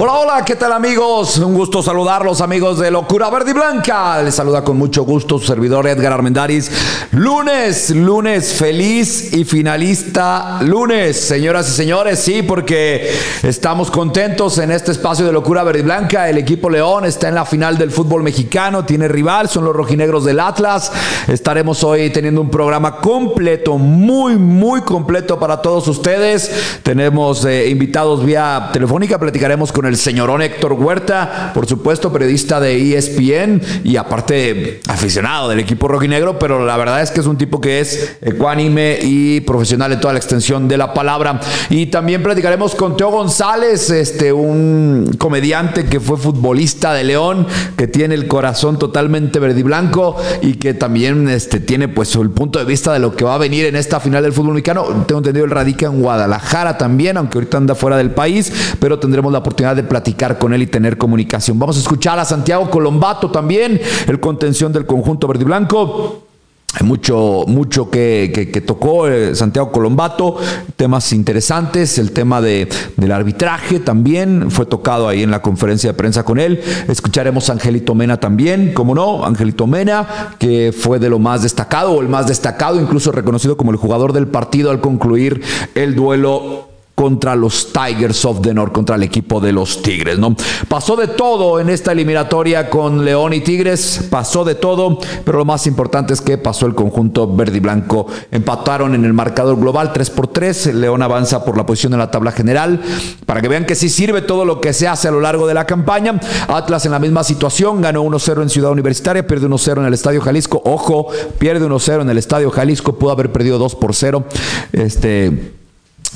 Hola, hola, ¿qué tal amigos? Un gusto saludarlos amigos de Locura Verde y Blanca. Les saluda con mucho gusto su servidor Edgar Armendaris. Lunes, lunes feliz y finalista lunes, señoras y señores, sí, porque estamos contentos en este espacio de Locura Verde y Blanca. El equipo León está en la final del fútbol mexicano, tiene rival, son los rojinegros del Atlas. Estaremos hoy teniendo un programa completo, muy, muy completo para todos ustedes. Tenemos eh, invitados vía telefónica, platicaremos con el señorón Héctor Huerta, por supuesto, periodista de ESPN y aparte aficionado del equipo rojinegro, pero la verdad es que es un tipo que es ecuánime y profesional en toda la extensión de la palabra. Y también platicaremos con Teo González, este, un comediante que fue futbolista de León, que tiene el corazón totalmente verde y blanco y que también este, tiene pues el punto de vista de lo que va a venir en esta final del fútbol mexicano. Tengo entendido, él radica en Guadalajara también, aunque ahorita anda fuera del país, pero tendremos la oportunidad de platicar con él y tener comunicación. Vamos a escuchar a Santiago Colombato también, el contención del conjunto verde y blanco. Hay mucho, mucho que, tocó eh, Santiago Colombato, temas interesantes, el tema de, del arbitraje también fue tocado ahí en la conferencia de prensa con él. Escucharemos a Angelito Mena también, como no, Angelito Mena, que fue de lo más destacado, o el más destacado, incluso reconocido como el jugador del partido al concluir el duelo contra los Tigers of the North, contra el equipo de los Tigres, ¿no? Pasó de todo en esta eliminatoria con León y Tigres, pasó de todo, pero lo más importante es que pasó el conjunto verde y blanco. Empataron en el marcador global 3 por 3, León avanza por la posición en la tabla general, para que vean que sí sirve todo lo que se hace a lo largo de la campaña. Atlas en la misma situación, ganó 1-0 en Ciudad Universitaria, pierde 1-0 en el Estadio Jalisco, ojo, pierde 1-0 en el Estadio Jalisco, pudo haber perdido 2 por 0. Este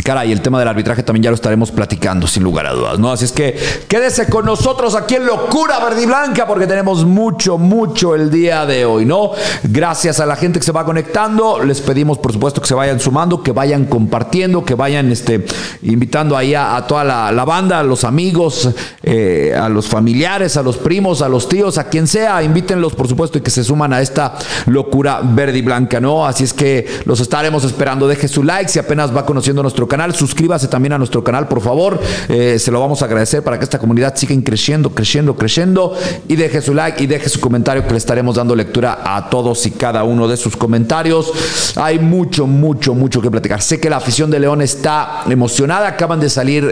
Caray, el tema del arbitraje también ya lo estaremos platicando, sin lugar a dudas, ¿no? Así es que quédese con nosotros aquí en Locura Verde y Blanca, porque tenemos mucho, mucho el día de hoy, ¿no? Gracias a la gente que se va conectando, les pedimos, por supuesto, que se vayan sumando, que vayan compartiendo, que vayan este, invitando ahí a, toda la, banda, a los amigos, eh, a los familiares, a los primos, a los tíos, a quien sea, invítenlos, por supuesto, y que se suman a esta Locura Verde y Blanca, ¿no? Así es que los estaremos esperando. Deje su like si apenas va conociendo nuestro canal. Suscríbase también a nuestro canal, por favor. Eh, se lo vamos a agradecer para que esta comunidad siga creciendo, creciendo, creciendo. Y deje su like y deje su comentario que le estaremos dando lectura a todos y cada uno de sus comentarios. Hay mucho, mucho, mucho que platicar. Sé que la afición de León está emocionada. Acaban de salir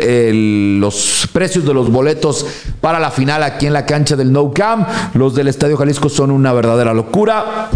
los precios de los boletos para la final aquí en la cancha del No Camp. Los del Estadio Jalisco son una verdadera locura.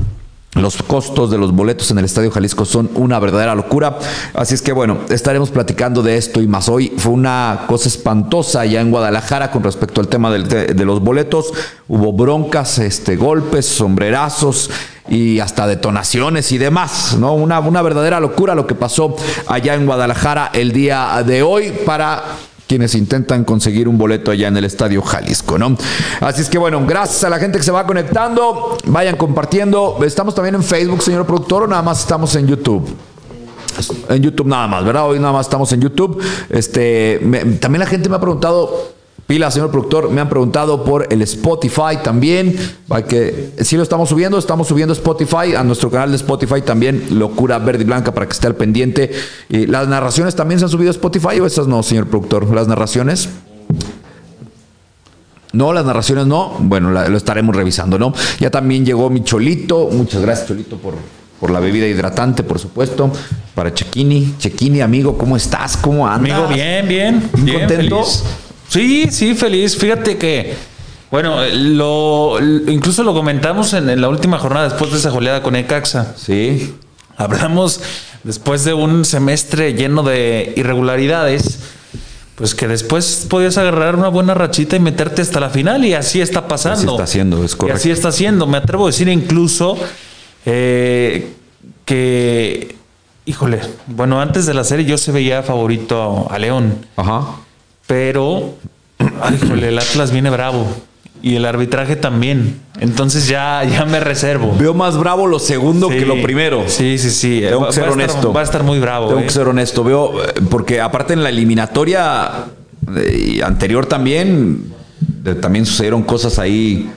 Los costos de los boletos en el Estadio Jalisco son una verdadera locura. Así es que bueno, estaremos platicando de esto y más. Hoy fue una cosa espantosa ya en Guadalajara con respecto al tema de, los boletos. Hubo broncas, este, golpes, sombrerazos y hasta detonaciones y demás, ¿no? Una, una verdadera locura lo que pasó allá en Guadalajara el día de hoy para quienes intentan conseguir un boleto allá en el Estadio Jalisco, ¿no? Así es que bueno, gracias a la gente que se va conectando, vayan compartiendo. Estamos también en Facebook, señor productor, o nada más estamos en YouTube. En YouTube nada más, ¿verdad? Hoy nada más estamos en YouTube. Este, también la gente me ha preguntado Pila, señor productor, me han preguntado por el Spotify también. Que si lo estamos subiendo, estamos subiendo Spotify a nuestro canal de Spotify también, Locura Verde y Blanca, para que esté al pendiente. Y las narraciones también se han subido a Spotify o esas no, señor productor. Las narraciones. No, las narraciones no. Bueno, lo estaremos revisando, ¿no? Ya también llegó mi Cholito. Muchas gracias, Cholito, por, por la bebida hidratante, por supuesto. Para Chequini. Chequini, amigo, ¿cómo estás? ¿Cómo andas? Amigo, bien, bien. bien contento. Sí, sí, feliz. Fíjate que, bueno, lo, incluso lo comentamos en, la última jornada después de esa goleada con Ecaxa. Sí. Hablamos después de un semestre lleno de irregularidades, pues que después podías agarrar una buena rachita y meterte hasta la final y así está pasando. Así está haciendo, es correcto. Y así está haciendo. Me atrevo a decir incluso eh, que, híjole, bueno, antes de la serie yo se veía favorito a León. Ajá. Pero, ay, el Atlas viene bravo. Y el arbitraje también. Entonces ya, ya me reservo. Veo más bravo lo segundo que lo primero. Sí, sí, sí. Tengo que ser honesto. va a estar muy bravo. Tengo que ¿eh? ser honesto. Veo, eh, porque aparte en la eliminatoria eh, anterior también, también sucedieron cosas ahí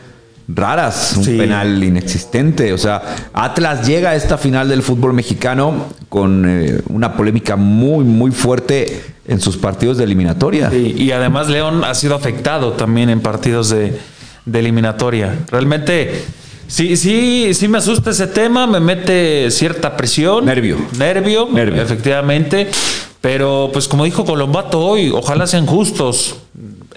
raras, un penal inexistente. O sea, Atlas llega a esta final del fútbol mexicano con eh, una polémica muy, muy fuerte en sus partidos de eliminatoria. y además León ha sido afectado también en partidos de, de eliminatoria. Realmente Sí, sí, sí me asusta ese tema, me mete cierta presión. Nervio. Nervio, Nervio. efectivamente. Pero pues como dijo Colombato hoy, ojalá sean justos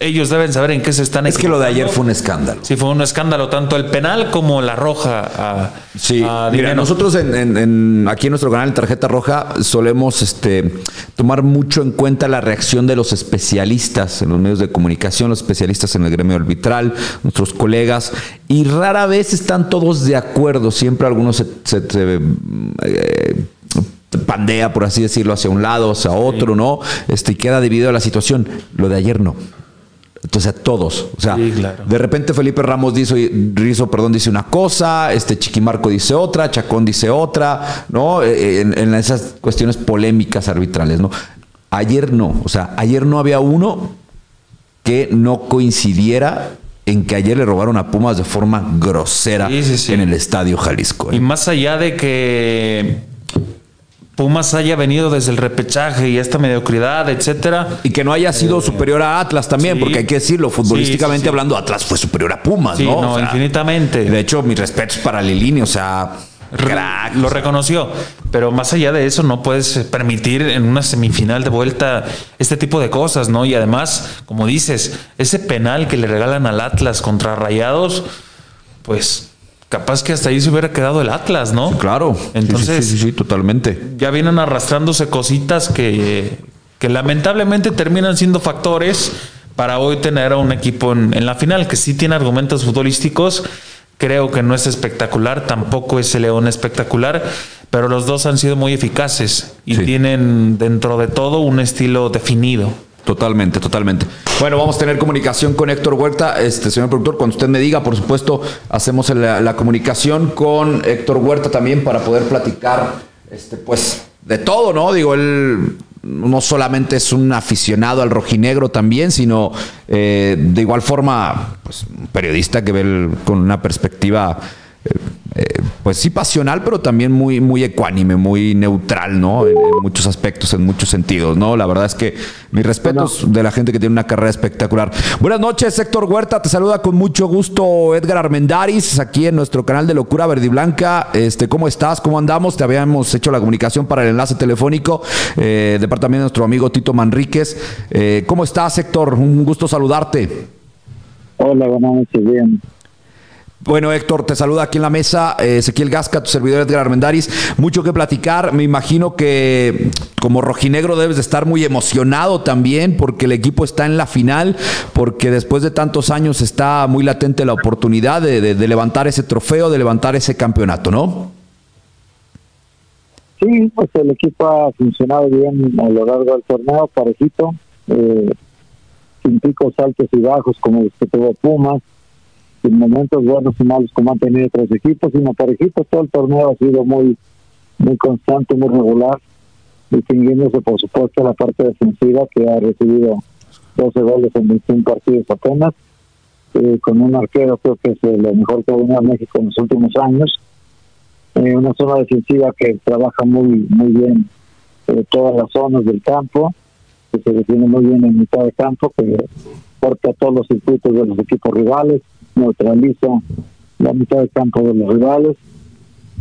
ellos deben saber en qué se están Es que lo de ayer fue un escándalo. Sí, fue un escándalo, tanto el penal como la roja. A, sí, mira, nosotros en, aquí en nuestro canal Tarjeta Roja solemos este, tomar mucho en cuenta la reacción de los especialistas en los medios de comunicación, los especialistas en el gremio arbitral, nuestros colegas, y rara vez están todos de acuerdo. Siempre algunos se, eh, pandea, por así decirlo, hacia un lado, hacia otro, ¿no? Este, y queda dividido a la situación. Lo de ayer no. Entonces a todos. O sea, de repente Felipe Ramos dice, Rizo, perdón, dice una cosa, este Chiquimarco dice otra, Chacón dice otra, ¿no? Eh, en, en, esas cuestiones polémicas arbitrales, ¿no? Ayer no. O sea, ayer no había uno que no coincidiera en que ayer le robaron a Pumas de forma grosera en el estadio Jalisco. ¿eh? Y más allá de que Pumas haya venido desde el repechaje y esta mediocridad, etcétera. Y que no haya sido eh, superior a Atlas también, porque hay que decirlo, futbolísticamente hablando, Atlas fue superior a Pumas, ¿no? no, infinitamente. De hecho, mis respetos para Lilini, o sea, crack. Lo reconoció. Pero más allá de eso, no puedes permitir en una semifinal de vuelta este tipo de cosas, ¿no? Y además, como dices, ese penal que le regalan al Atlas contra Rayados, pues capaz que hasta ahí se hubiera quedado el Atlas, ¿no? Claro. Entonces, sí, sí, totalmente. Ya vienen arrastrándose cositas que, que lamentablemente terminan siendo factores para hoy tener a un equipo en, la final que sí tiene argumentos futbolísticos. Creo que no es espectacular, tampoco es el León espectacular, pero los dos han sido muy eficaces y tienen dentro de todo un estilo definido. Totalmente, totalmente. Bueno, vamos a tener comunicación con Héctor Huerta. Este, señor productor, cuando usted me diga, por supuesto, hacemos la, comunicación con Héctor Huerta también para poder platicar, este, pues, de todo, ¿no? Digo, él no solamente es un aficionado al rojinegro también, sino eh, de igual forma, pues, un periodista que ve con una perspectiva eh, eh, pues sí pasional, pero también muy, muy ecuánime, muy neutral, ¿no? En, muchos aspectos, en muchos sentidos, ¿no? La verdad es que mis respetos de la gente que tiene una carrera espectacular. Buenas noches, Héctor Huerta, te saluda con mucho gusto Edgar Armendaris, aquí en nuestro canal de Locura Verde y Blanca. Este, ¿Cómo estás? ¿Cómo andamos? Te habíamos hecho la comunicación para el enlace telefónico eh, de parte también de nuestro amigo Tito Manríquez. Eh, ¿Cómo estás, Héctor? Un gusto saludarte. Hola, buenas noches, bien. Bueno, Héctor, te saluda aquí en la mesa eh, Ezequiel Gasca, tu servidor Edgar Armendaris. Mucho que platicar. Me imagino que como rojinegro debes de estar muy emocionado también porque el equipo está en la final, porque después de tantos años está muy latente la oportunidad de, levantar ese trofeo, de levantar ese campeonato, ¿no? Sí, pues el equipo ha funcionado bien a lo largo del torneo, parejito, eh, sin picos altos y bajos como los que tuvo Pumas en momentos buenos y malos como han tenido otros equipos, sino parejitos. Todo el torneo ha sido muy muy constante, muy regular, distinguiéndose por supuesto la parte defensiva que ha recibido 12 goles en 21 partidos apenas, eh, con un arquero creo que es lo mejor que ha venido a México en los últimos años. Eh, una zona defensiva que trabaja muy muy bien eh, todas las zonas del campo, que se defiende muy bien en mitad de campo, que porta todos los circuitos de los equipos rivales, neutraliza la mitad del campo de los rivales.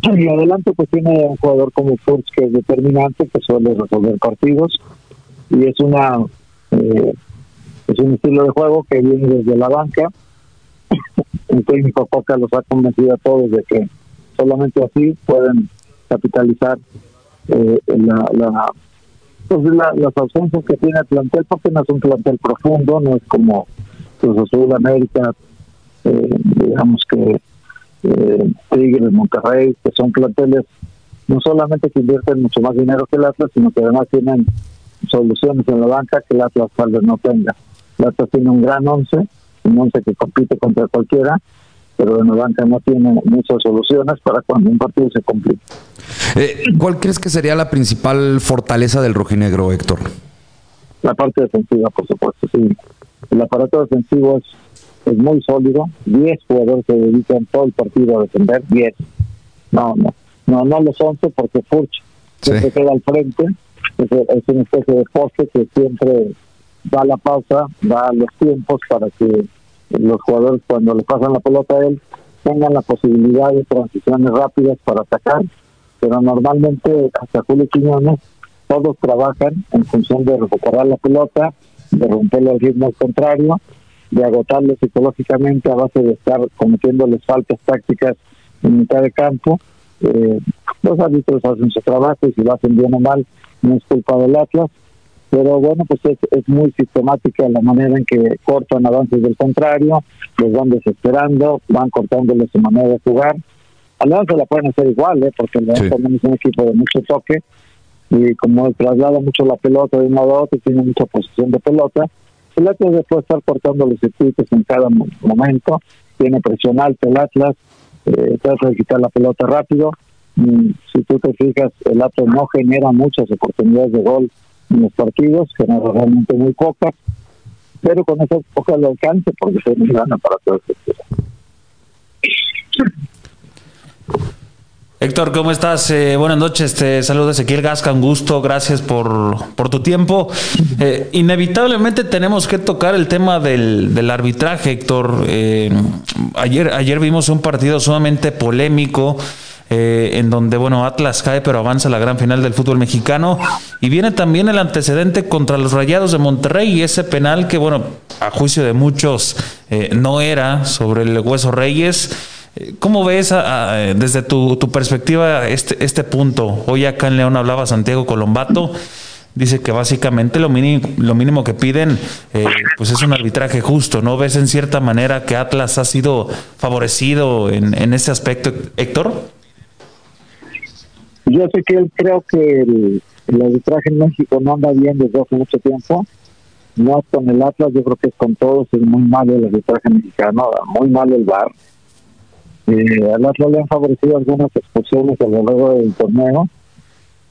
Y adelante pues tiene un jugador como Furch que es determinante, que suele resolver partidos y es una eh, es un estilo de juego que viene desde la banca. El técnico Coca los ha convencido a todos de que solamente así pueden capitalizar eh, la, la, pues la, las ausencias que tiene el plantel, porque no es un plantel profundo, no es como Cruz Azul, América, eh, digamos que eh, Tigres, Monterrey, que son planteles no solamente que invierten mucho más dinero que el Atlas, sino que además tienen soluciones en la banca que el Atlas tal vez no tenga. El Atlas tiene un gran once, un once que compite contra cualquiera, pero en la banca no tiene muchas soluciones para cuando un partido se complica. Eh, ¿Cuál crees que sería la principal fortaleza del rojinegro, Héctor? La parte defensiva, por supuesto, sí. El aparato defensivo es es muy sólido, 10 jugadores se dedican todo el partido a defender, 10. No, no, no, no los 11 porque Furch se queda al frente, es, es una especie de poste que siempre da la pausa, da los tiempos para que los jugadores cuando le pasan la pelota a él tengan la posibilidad de transiciones rápidas para atacar, pero normalmente hasta Julio Quiñones todos trabajan en función de recuperar la pelota, de romper el ritmo al contrario, de agotarlo psicológicamente a base de estar cometiéndoles faltas tácticas en mitad de campo. Eh, los árbitros hacen su trabajo y si lo hacen bien o mal no es culpa del Atlas, pero bueno, pues es, es muy sistemática la manera en que cortan avances del contrario, los van desesperando, van cortándole su manera de jugar. Alianza la pueden hacer igual, ¿eh? porque el sí. también es un equipo de mucho toque y como traslada mucho la pelota de un lado a otro, tiene mucha posición de pelota, el Atlas después estar cortando los circuitos en cada momento, tiene presión alta el Atlas, eh, trata de quitar la pelota rápido. Mm, si tú te fijas, el Atlas no genera muchas oportunidades de gol en los partidos, genera realmente muy pocas, pero con eso poca lo alcance porque se gana para todo esto. Héctor, ¿cómo estás? Eh, buenas noches, te saluda Ezequiel Gasca, un gusto, gracias por, por tu tiempo. Eh, inevitablemente tenemos que tocar el tema del, del arbitraje, Héctor. Eh, ayer, ayer vimos un partido sumamente polémico. Eh, en donde, bueno, Atlas cae pero avanza la gran final del fútbol mexicano. Y viene también el antecedente contra los Rayados de Monterrey y ese penal que, bueno, a juicio de muchos no era sobre el Hueso Reyes. ¿Cómo ves a, a, desde tu, perspectiva este, este punto? Hoy acá en León hablaba Santiago Colombato, dice que básicamente lo mínimo, que piden eh, pues es un arbitraje justo, ¿no? ¿Ves en cierta manera que Atlas ha sido favorecido en, en ese aspecto, Héctor? Yo sé que él creo que el, el arbitraje en México no anda bien desde hace mucho tiempo no es con el Atlas, yo creo que es con todos, es muy malo el arbitraje mexicano, muy malo el VAR. Eh, al Atlas le han favorecido algunas expulsiones a lo largo del torneo,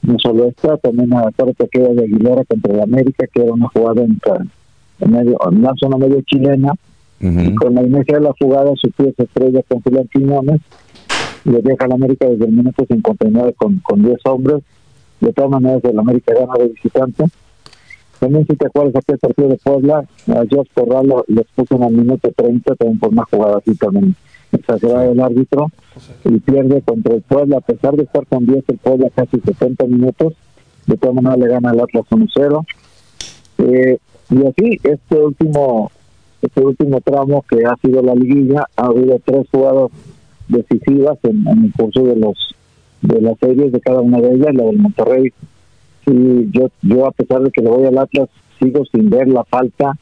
no solo esta, también a la queda de Aguilera contra el América, que era una jugada en, en medio, en una zona medio chilena, uh -huh. y con la inercia de la jugada su pie se estrella con Julián Quiñones, le deja al América desde el minuto 59 con, con 10 hombres, de todas maneras el América gana de visitante, también si te acuerdas aquel partido de Puebla, a George Corral lo, les puso en el minuto 30 también por una jugada así también exagerada del árbitro y pierde contra el Puebla, a pesar de estar con 10 el Puebla casi 70 minutos, de todas maneras le gana el Atlas 1-0. Eh, y así, este último este último tramo que ha sido la liguilla, ha habido tres jugadas decisivas en, en el curso de los de las series de cada una de ellas, la del Monterrey. Y yo, yo a pesar de que le voy al Atlas, sigo sin ver la falta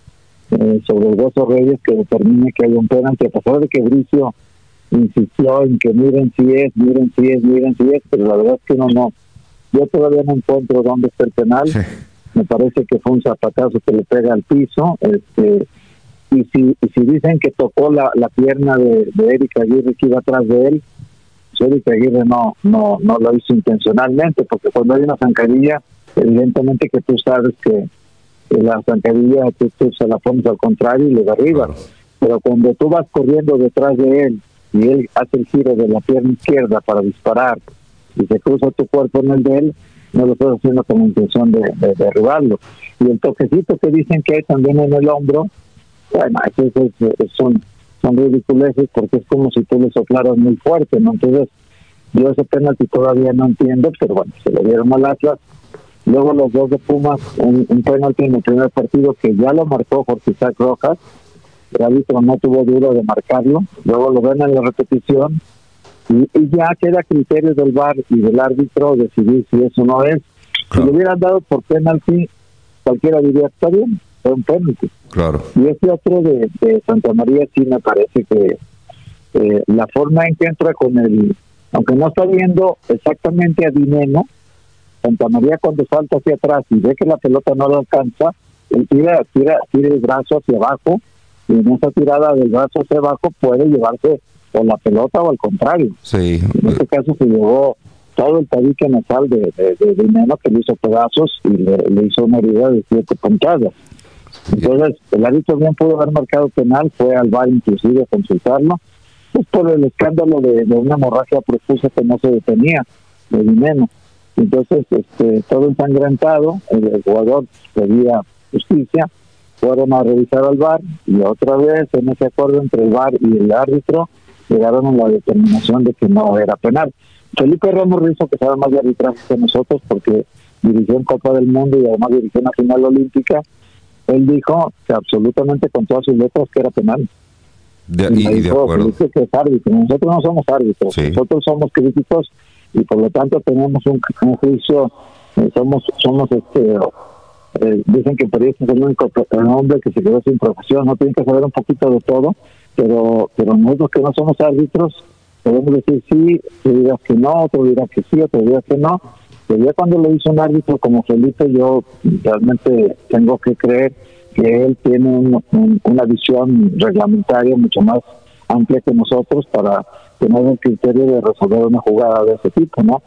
eh, sobre el Hueso Reyes que determine que hay un penalti, a pesar de que Bricio insistió en que miren si es, miren si es, miren si es, pero la verdad es que no, no. Yo todavía no encuentro dónde está el penal. Sí. Me parece que fue un zapatazo que le pega al piso. Este, y si, y si dicen que tocó la, la pierna de, de Erika Aguirre que iba atrás de él, pues Erika Aguirre no, no, no lo hizo intencionalmente, porque cuando hay una zancadilla, evidentemente que tú sabes que la zancadilla tú, tú, se la pones al contrario y le. Claro. Pero cuando tú vas corriendo detrás de él y él hace el giro de la pierna izquierda para disparar y se cruza tu cuerpo en el de él, no lo estás haciendo con la intención de, de, de derribarlo. Y el toquecito que dicen que hay también en el hombro, bueno, es, son, son ridiculeces porque es como si tú le soplaras muy fuerte, ¿no? Entonces, yo ese penalti todavía no entiendo, pero bueno, se lo dieron al Atlas Luego los dos de Pumas, un, un penalti en el primer partido que ya lo marcó Jorge Isaac Rojas. El árbitro no tuvo duro de marcarlo. Luego lo ven en la repetición y, y ya queda criterio del VAR y del árbitro decidir si eso no es. Claro. Si le hubieran dado por penalti, cualquiera diría, está bien, fue un penalti. Claro. Y este otro de, de Santa María sí me parece que eh, la forma en que entra con el, aunque no está viendo exactamente a Dineno, Santa María cuando salta hacia atrás y ve que la pelota no lo alcanza, él tira, tira, tira el brazo hacia abajo y en esa tirada del brazo hacia abajo puede llevarse o la pelota o al contrario. Sí. En este caso se llevó todo el tabique nasal de, de, de Dinero que le hizo pedazos y le, le hizo una herida de siete puntadas. Entonces, el árbitro bien pudo haber marcado penal, fue al bar inclusive a consultarlo, pues por el escándalo de, una hemorragia profusa que no se detenía, de dinero. Entonces, este, todo ensangrentado, el, jugador pedía justicia, fueron a revisar al bar y otra vez en ese acuerdo entre el bar y el árbitro llegaron a la determinación de que no era penal. Felipe Ramos Rizzo, que sabe más de arbitraje que nosotros porque dirigió en Copa del Mundo y además dirigió una final olímpica, él dijo que absolutamente con todas sus letras que era penal. De, y, de acuerdo. Que es árbitro. Nosotros no somos árbitros, nosotros somos críticos y por lo tanto tenemos un, juicio, eh, somos, somos este, eh, dicen que periodista es el único hombre que se quedó sin profesión, no tienen que saber un poquito de todo, pero, pero nosotros que no somos árbitros, podemos decir sí, tú dirás que no, otro dirá que sí, otro dirá que no, pero ya cuando lo hizo un árbitro como Felipe, yo realmente tengo que creer que él tiene una visión reglamentaria mucho más amplia que nosotros para tener el criterio de resolver una jugada de ese tipo, ¿no?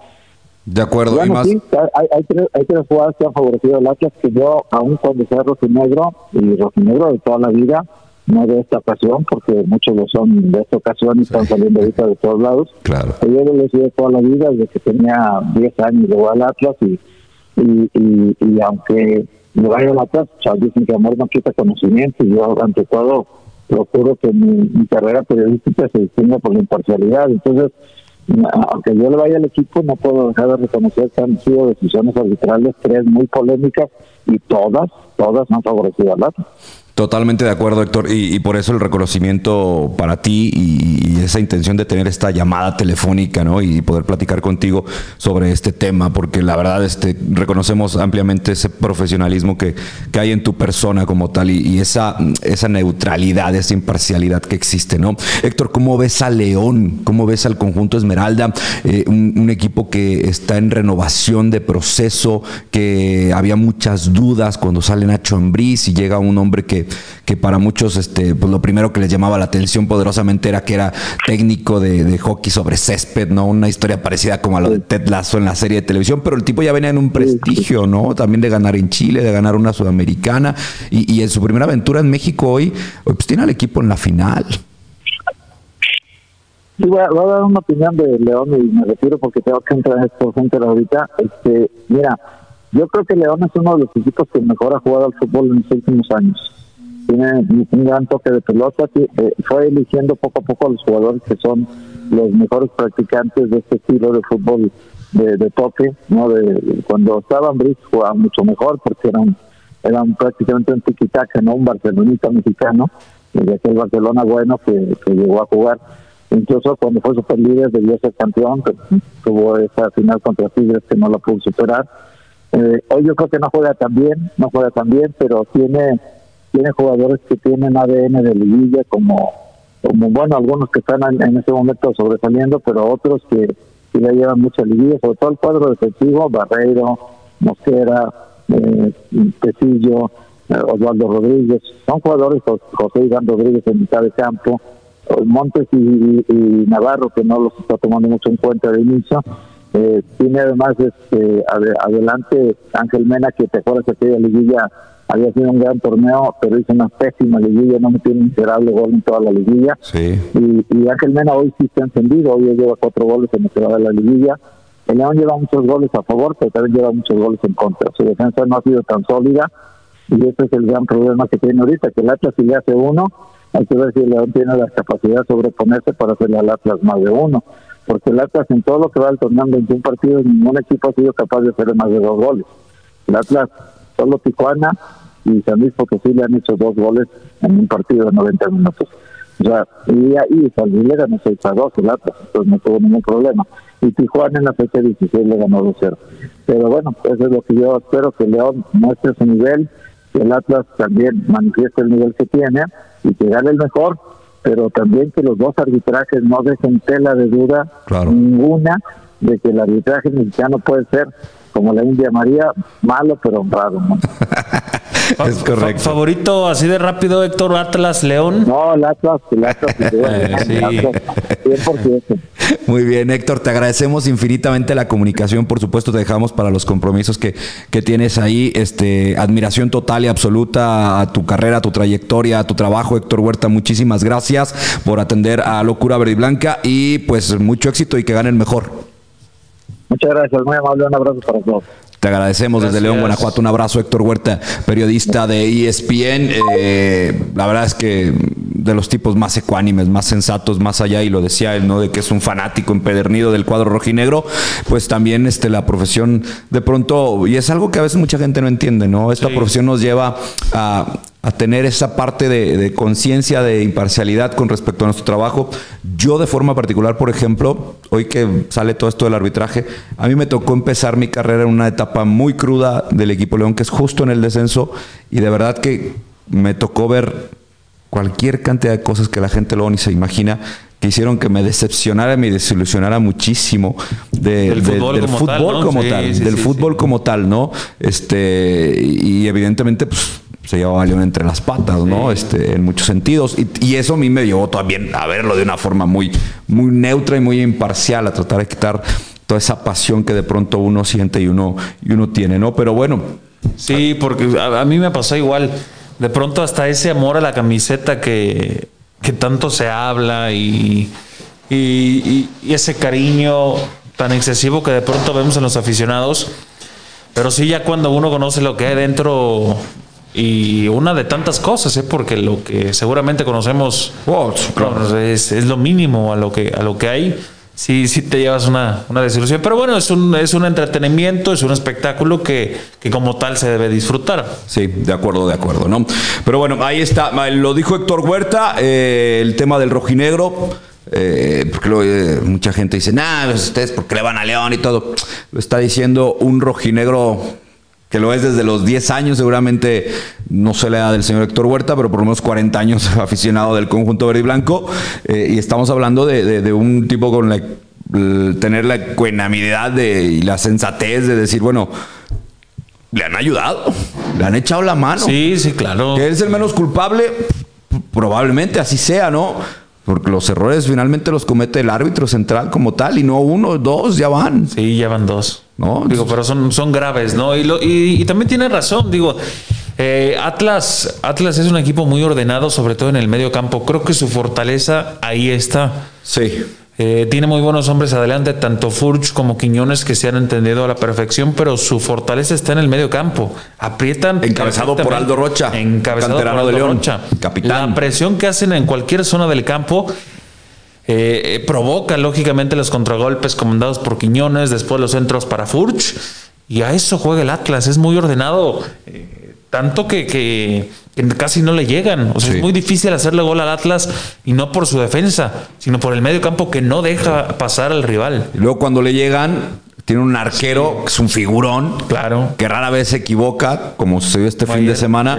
De acuerdo, y más... Sí, hay, hay, tres, hay, tres, jugadas que han favorecido al Atlas que yo, aún cuando sea rojinegro, y rojinegro de toda la vida, no de esta ocasión, porque muchos lo son de esta ocasión y están saliendo ahorita de todos lados. Claro. Yo lo he sido toda la vida, desde que tenía 10 años llegó al Atlas y, y, y, y aunque me vaya al Atlas, dicen que amor no quita conocimiento y yo ante todo procuro que mi, carrera periodística se distinga por la imparcialidad. Entonces, aunque yo le vaya al equipo, no puedo dejar de reconocer que han sido decisiones arbitrales, tres muy polémicas y todas, todas han favorecido al Atlas. Totalmente de acuerdo, Héctor, y, por eso el reconocimiento para ti y, esa intención de tener esta llamada telefónica, ¿no? Y poder platicar contigo sobre este tema, porque la verdad, este, reconocemos ampliamente ese profesionalismo que, que hay en tu persona como tal y, esa, esa neutralidad, esa imparcialidad que existe, ¿no? Héctor, ¿cómo ves a León? ¿Cómo ves al conjunto Esmeralda? Eh, un, equipo que está en renovación de proceso, que había muchas dudas cuando sale Nacho Ambriz y llega un hombre que que, para muchos este, pues lo primero que les llamaba la atención poderosamente era que era técnico de, hockey sobre césped, ¿no? Una historia parecida como a lo de Ted Lasso en la serie de televisión, pero el tipo ya venía en un prestigio, ¿no? También de ganar en Chile, de ganar una sudamericana y, en su primera aventura en México hoy, pues tiene al equipo en la final. Sí, voy a, dar una opinión de León y me retiro porque tengo que entrar en esto gente ahorita. Este, mira, yo creo que León es uno de los equipos que mejor ha jugado al fútbol en los últimos años tiene un gran toque de pelota, eh, fue eligiendo poco a poco a los jugadores que son los mejores practicantes de este estilo de fútbol de, toque, ¿no? De, cuando estaban Brice jugaba mucho mejor porque eran, eran prácticamente un tiquitaca, ¿no? Un barcelonista mexicano, de aquel Barcelona bueno que, llegó a jugar. Incluso cuando fue super líder debió ser campeón, tuvo esa final contra Tigres que no la pudo superar. Eh, hoy yo creo que no juega tan bien, no juega tan bien, pero tiene tiene jugadores que tienen ADN de liguilla como, bueno, algunos que están en, este momento sobresaliendo, pero otros que, que ya llevan mucha liguilla, sobre todo el cuadro defensivo, Barreiro, Mosquera, eh, Pesillo, eh, Osvaldo Rodríguez, son jugadores, José Iván Rodríguez en mitad de campo, Montes y, Navarro, que no los está tomando mucho en cuenta de inicio, eh, tiene además este, adelante Ángel Mena, que te acuerdas que aquella liguilla había sido un gran torneo, pero hizo una pésima liguilla, no metió un miserable gol en toda la liguilla. Y, y Ángel Mena hoy sí está encendido, hoy lleva cuatro goles en lo que va de la liguilla. El León lleva muchos goles a favor, pero también lleva muchos goles en contra. Su defensa no ha sido tan sólida y ese es el gran problema que tiene ahorita, que el Atlas si le hace uno, hay que ver si el León tiene la capacidad de sobreponerse para hacerle al Atlas más de uno. Porque el Atlas en todo lo que va del torneo en 21 partidos, ningún equipo ha sido capaz de hacer más de dos goles. El Atlas, solo Tijuana, y San Luis Potosí le han hecho dos goles en un partido de 90 minutos. O sea, y ahí San le ganó 6 a 2 el Atlas, entonces no tuvo ningún problema. Y Tijuana en la fecha 16 le ganó 2-0. Pero bueno, eso es lo que yo espero, que León muestre su nivel, que el Atlas también manifieste el nivel que tiene y que gane el mejor, pero también que los dos arbitrajes no dejen tela de duda ninguna de que el arbitraje mexicano puede ser como la India María, malo pero honrado. es correcto. ¿Favorito así de rápido, Héctor Atlas León? No, el Atlas, el Atlas. Eh, sí. 100%. Muy bien, Héctor, te agradecemos infinitamente la comunicación. Por supuesto, te dejamos para los compromisos que, que tienes ahí. Este, admiración total y absoluta a tu carrera, a tu trayectoria, a tu trabajo, Héctor Huerta. Muchísimas gracias por atender a Locura Verde y Blanca y pues mucho éxito y que ganen mejor. Muchas gracias, muy amable, un abrazo para todos. Te agradecemos desde León, Guanajuato. Un abrazo, Héctor Huerta, periodista de ESPN. Eh, la verdad es que de los tipos más ecuánimes, más sensatos, más allá, y lo decía él, ¿no? De que es un fanático empedernido del cuadro rojinegro, pues también este, la profesión de pronto, y es algo que a veces mucha gente no entiende, ¿no? Esta profesión nos lleva a, a tener esa parte de, conciencia, de imparcialidad con respecto a nuestro trabajo. Yo de forma particular, por ejemplo, hoy que sale todo esto del arbitraje, a mí me tocó empezar mi carrera en una etapa muy cruda del equipo León, que es justo en el descenso, y de verdad que me tocó ver cualquier cantidad de cosas que la gente luego ni se imagina que hicieron que me decepcionara y me desilusionara muchísimo del fútbol como tal, del fútbol como tal, ¿no? Este, y evidentemente, pues se llevaba León entre las patas, ¿no? Este, en muchos sentidos. Y, eso a mí me llevó también a verlo de una forma muy, muy neutra y muy imparcial, a tratar de quitar toda esa pasión que de pronto uno siente y uno, y uno tiene, ¿no? Pero bueno. Sí, porque a, mí me pasó igual. De pronto hasta ese amor a la camiseta que, que tanto se habla y, y, y ese cariño tan excesivo que de pronto vemos en los aficionados. Pero sí, ya cuando uno conoce lo que hay dentro, y una de tantas cosas, ¿eh? porque lo que seguramente conocemos es, es, lo mínimo a lo que, a lo que hay. Sí, sí te llevas una, una desilusión. Pero bueno, es un, es un entretenimiento, es un espectáculo que, que, como tal se debe disfrutar. Sí, de acuerdo, de acuerdo, ¿no? Pero bueno, ahí está. Lo dijo Héctor Huerta, eh, el tema del rojinegro. Eh, porque eh, mucha gente dice, nah, pues ustedes porque le van a León y todo. Lo está diciendo un rojinegro que lo es desde los 10 años, seguramente no sé la edad del señor Héctor Huerta, pero por lo menos 40 años aficionado del conjunto verde y blanco. Eh, y estamos hablando de, un tipo con la, tener la de, y la sensatez de decir, bueno, le han ayudado, le han echado la mano. Sí, sí, claro. Que es el menos culpable, probablemente así sea, ¿no? Porque los errores finalmente los comete el árbitro central como tal, y no uno, dos, ya van. Sí, ya van dos. ¿No? Digo, pero son, son graves, ¿no? Y, y, también tiene razón, digo. Eh, Atlas, Atlas es un equipo muy ordenado, sobre todo en el medio campo. Creo que su fortaleza ahí está. Sí. Eh, tiene muy buenos hombres adelante, tanto Furch como Quiñones, que se han entendido a la perfección, pero su fortaleza está en el medio campo. Aprietan. Encabezado por Aldo Rocha. Encabezado por Aldo Rocha. Capitán. La presión que hacen en cualquier zona del campo eh, eh, provoca lógicamente los contragolpes comandados por Quiñones, después los centros para Furch, y a eso juega el Atlas, es muy ordenado, eh, tanto que, casi no le llegan, o sea, es muy difícil hacerle gol al Atlas, y no por su defensa, sino por el medio campo que no deja pasar al rival. Y luego cuando le llegan, tiene un arquero que es un figurón, claro. que rara vez se equivoca, como sucedió este fin de semana.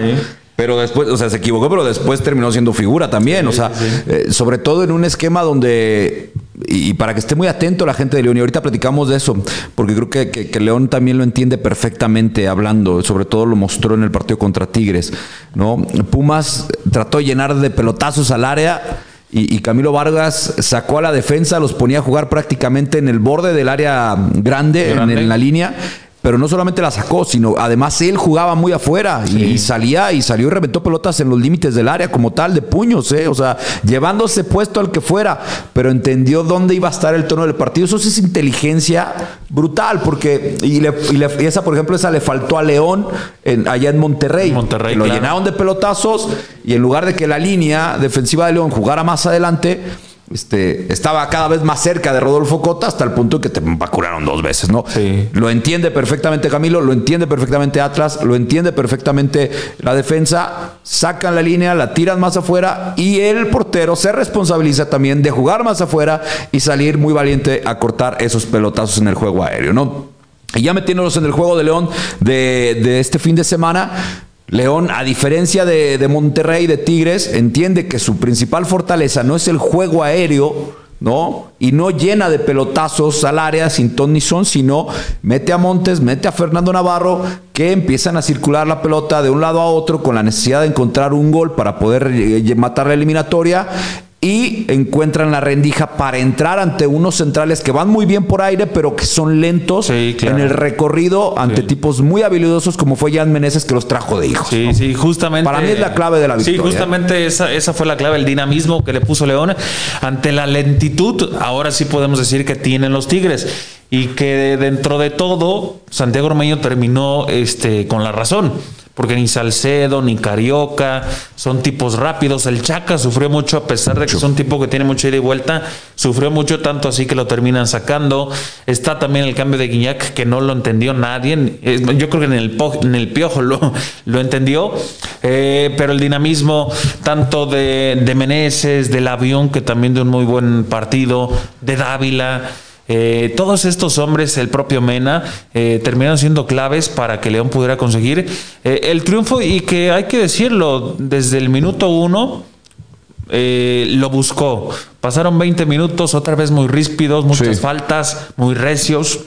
Pero después, o sea, se equivocó, pero después terminó siendo figura también. o sea, eh, sobre todo en un esquema donde. Y, para que esté muy atento la gente de León, y ahorita platicamos de eso, porque creo que, que, León también lo entiende perfectamente hablando, sobre todo lo mostró en el partido contra Tigres, ¿no? Pumas trató de llenar de pelotazos al área, y, Camilo Vargas sacó a la defensa, los ponía a jugar prácticamente en el borde del área grande, en, la línea, pero no solamente la sacó, sino además él jugaba muy afuera y, salía y salió y reventó pelotas en los límites del área como tal de puños, ¿eh? o sea, llevándose puesto al que fuera, pero entendió dónde iba a estar el tono del partido. Eso sí es inteligencia brutal, porque y, esa, por ejemplo, esa le faltó a León allá en Monterrey. Monterrey lo llenaron de pelotazos y en lugar de que la línea defensiva de León jugara más adelante, este, estaba cada vez más cerca de Rodolfo Cota hasta el punto que te vacunaron dos veces, ¿no? Lo entiende perfectamente Camilo, lo entiende perfectamente Atlas, lo entiende perfectamente la defensa, sacan la línea, la tiran más afuera y el portero se responsabiliza también de jugar más afuera y salir muy valiente a cortar esos pelotazos en el juego aéreo, ¿no? Y ya metiéndolos en el juego de León de, de este fin de semana, León, a diferencia de, Monterrey, de Tigres, entiende que su principal fortaleza no es el juego aéreo, ¿no? Y no llena de pelotazos al área sin ton ni son, sino mete a Montes, mete a Fernando Navarro, que empiezan a circular la pelota de un lado a otro con la necesidad de encontrar un gol para poder eh, matar la eliminatoria y encuentran la rendija para entrar ante unos centrales que van muy bien por aire, pero que son lentos en el recorrido ante tipos muy habilidosos como fue Jan Meneses que los trajo de hijos. Sí, sí, justamente. Para mí es la clave de la victoria. Sí, justamente esa, esa fue la clave, el dinamismo que le puso León. Ante la lentitud, ahora sí podemos decir que tienen los Tigres y que dentro de todo Santiago Ormeño terminó este, con la razón porque ni Salcedo ni Carioca son tipos rápidos. El Chaca sufrió mucho a pesar de que es un tipo que tiene mucha ida y vuelta, sufrió mucho tanto así que lo terminan sacando. Está también el cambio de Guiñac que no lo entendió nadie. Yo creo que en el, en el Piojo lo, lo entendió, eh, pero el dinamismo tanto de, de Meneses, del avión que también de un muy buen partido, de Dávila. Eh, todos estos hombres, el propio Mena, eh, terminaron siendo claves para que León pudiera conseguir eh, el triunfo y que hay que decirlo, desde el minuto uno lo buscó. Pasaron 20 minutos, otra vez muy ríspidos, muchas faltas, muy recios.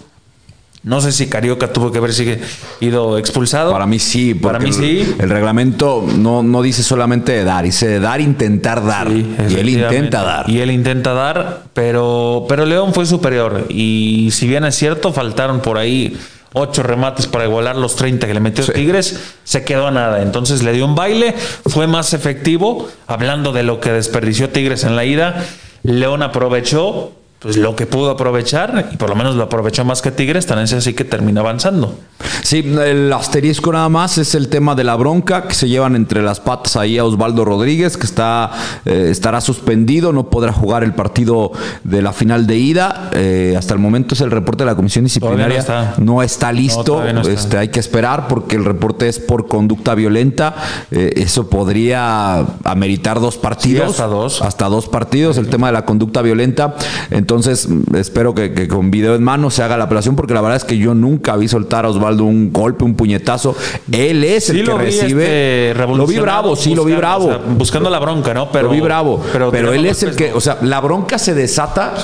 No sé si Carioca tuvo que haber sido expulsado. Para mí sí. Para mí sí. El, reglamento no, no dice solamente de dar, dice de dar, intentar dar. y él intenta dar. Y él intenta dar, pero, pero León fue superior. Y si bien es cierto, faltaron por ahí ocho remates para igualar los 30 que le metió Tigres, se quedó a nada. Entonces le dio un baile, fue más efectivo. Hablando de lo que desperdició Tigres en la ida, León aprovechó pues lo que pudo aprovechar, y por lo menos lo aprovechó más que Tigres, tan es así que termina avanzando. Sí, el asterisco nada más es el tema de la bronca que se llevan entre las patas ahí a Osvaldo Rodríguez, que está, eh, estará suspendido, no podrá jugar el partido de la final de ida. Eh, hasta el momento es el reporte de la comisión disciplinaria. No está, listo, Este, hay que esperar porque el reporte es por conducta violenta. Eh, eso podría ameritar dos partidos. hasta dos. Hasta dos partidos, el tema de la conducta violenta. Entonces, entonces, espero que, con video en mano se haga la apelación, porque la verdad es que yo nunca vi soltar a Osvaldo un golpe, un puñetazo. Él es el que recibe. Este, lo vi bravo, sí, lo vi bravo. buscando la bronca, ¿no? Pero, lo vi bravo. Pero, él es el que, o sea, la bronca se desata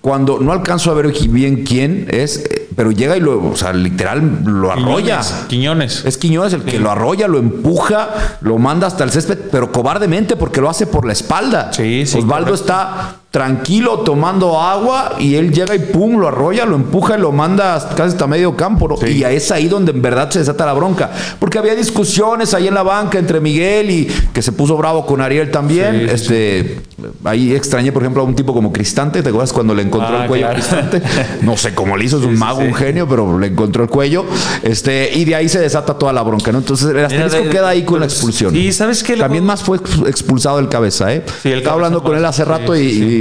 cuando no alcanzo a ver bien quién es, pero llega y lo, o sea, literal lo arrolla. Quiñones. Es Quiñones el que lo arrolla, lo empuja, lo manda hasta el césped, pero cobardemente porque lo hace por la espalda. Sí, sí. Osvaldo está tranquilo tomando agua y él llega y pum, lo arrolla, lo empuja y lo manda casi hasta medio campo. Y es ahí donde en verdad se desata la bronca. Porque había discusiones ahí en la banca entre Miguel y que se puso bravo con Ariel también. este, ahí extrañé, por ejemplo, a un tipo como Cristante. ¿Te acuerdas cuando le encontró el ah, cuello a Cristante? No sé cómo le hizo, es un mago, un genio, pero le encontró el cuello. Este, y de ahí se desata toda la bronca, ¿no? Entonces el asterisco queda ahí con la expulsión. Y sabes que también más fue expulsado el cabeza, ¿eh? Estaba hablando con él hace rato y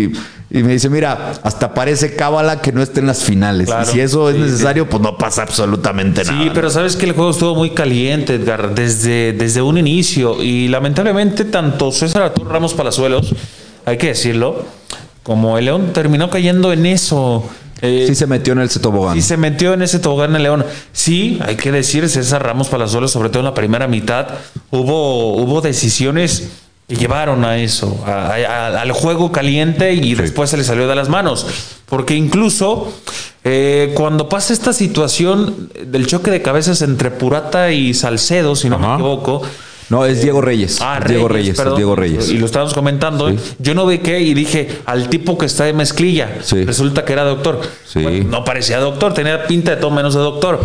y, me dice, mira, hasta parece cábala que no esté en las finales. y si eso es necesario, pues no pasa absolutamente nada. Sí, pero sabes que el juego estuvo muy caliente, Edgar, desde, desde un inicio. Y lamentablemente, tanto César Arturo Ramos Palazuelos, hay que decirlo, como el León terminó cayendo en eso. Eh, sí se metió en ese tobogán. Sí se metió en ese tobogán el León. Sí, hay que decir, César Ramos Palazuelos, sobre todo en la primera mitad, hubo, hubo decisiones llevaron a eso, al juego caliente y después se le salió de las manos. Porque incluso eh, cuando pasa esta situación del choque de cabezas entre Purata y Salcedo, si no me equivoco. No, es Diego Reyes. Ah, Diego Reyes, Diego Reyes. Y lo estábamos comentando. Yo no vi qué y dije al tipo que está de mezclilla. Resulta que era doctor. no parecía doctor, tenía pinta de todo menos de doctor.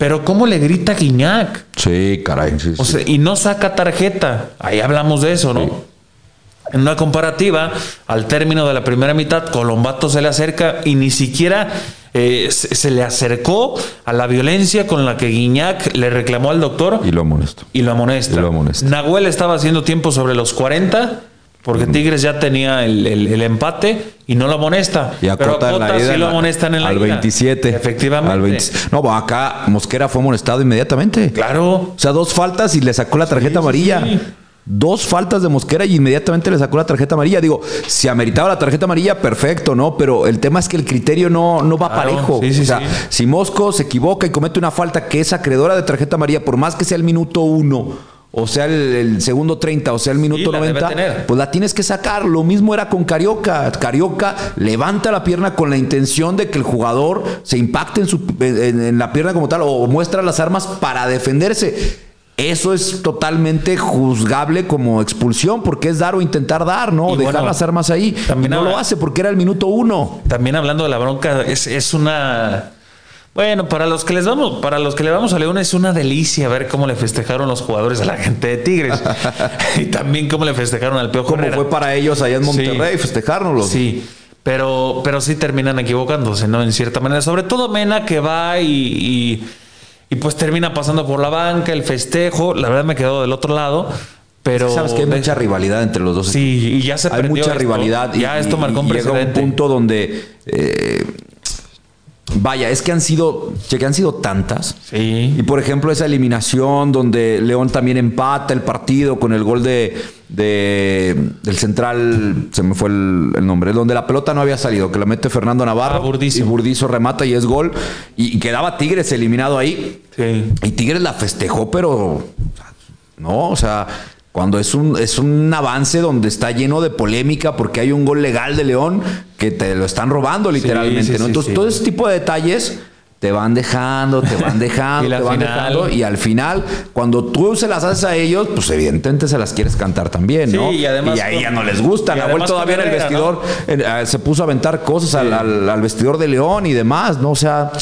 Pero ¿cómo le grita Guiñac? Sí, caray. y no saca tarjeta. Ahí hablamos de eso, ¿no? En una comparativa, al término de la primera mitad, Colombato se le acerca y ni siquiera eh, se, le acercó a la violencia con la que Guiñac le reclamó al doctor. Y lo amonesta. Y lo amonesta. Y lo amonesta. Nahuel estaba haciendo tiempo sobre los 40 porque Tigres ya tenía el, empate y no lo amonesta. Y a pero Cota sí lo amonestan en la Al 27. Efectivamente. No, acá Mosquera fue amonestado inmediatamente. Claro. O sea, dos faltas y le sacó la tarjeta amarilla. Dos faltas de Mosquera y inmediatamente le sacó la tarjeta amarilla. Digo, si ameritaba la tarjeta amarilla, perfecto, ¿no? Pero el tema es que el criterio no, no va parejo. o sea, si Mosco se equivoca y comete una falta que es acreedora de tarjeta amarilla, por más que sea el minuto uno o sea el, el segundo 30, o sea el minuto la debe 90, tener. pues la tienes que sacar. Lo mismo era con Carioca. Carioca levanta la pierna con la intención de que el jugador se impacte en, su, en, en la pierna como tal o muestra las armas para defenderse. Eso es totalmente juzgable como expulsión, porque es dar o intentar dar, ¿no? Y Dejar bueno, las armas ahí. también Y no habla- lo hace porque era el minuto uno. También hablando de la bronca, es, es una. Bueno, para los que les vamos, para los que le vamos a León es una delicia ver cómo le festejaron los jugadores a la gente de Tigres. y también cómo le festejaron al Piojo Como fue para ellos allá en Sí. Monterrey, festejárnoslo. Sí, pero, pero sí terminan equivocándose, ¿no? En cierta manera. Sobre todo Mena que va y, y, y, pues termina pasando por la banca, el festejo. La verdad me quedo del otro lado. Pero Sabes que hay mucha rivalidad entre los dos. Sí, y ya se hay mucha esto. rivalidad. Ya y, esto marcó un y llega un punto donde. eh, vaya, es que han sido. que han sido tantas. Sí. Y por ejemplo, esa eliminación donde León también empata el partido con el gol de, de- del central, se me fue el, el nombre, donde la pelota no había salido, que la mete Fernando Navarro. Ah, Burdizo. Y Burdizo remata y es gol. Y, y quedaba Tigres eliminado ahí. Sí. Y Tigres la festejó, pero no, o sea, cuando es un, es un avance donde está lleno de polémica porque hay un gol legal de León que te lo están robando literalmente, sí, ¿no? Entonces, todo ese tipo de detalles te van dejando, te van dejando, Y te van final. dejando y al final cuando tú se las haces a ellos, pues evidentemente se las quieres cantar también, ¿no? Sí, y además a ella con- no les gusta, y Nahuel todavía en el vestidor eh, se puso a aventar cosas al, al- al vestidor de León y demás, ¿no? O sea,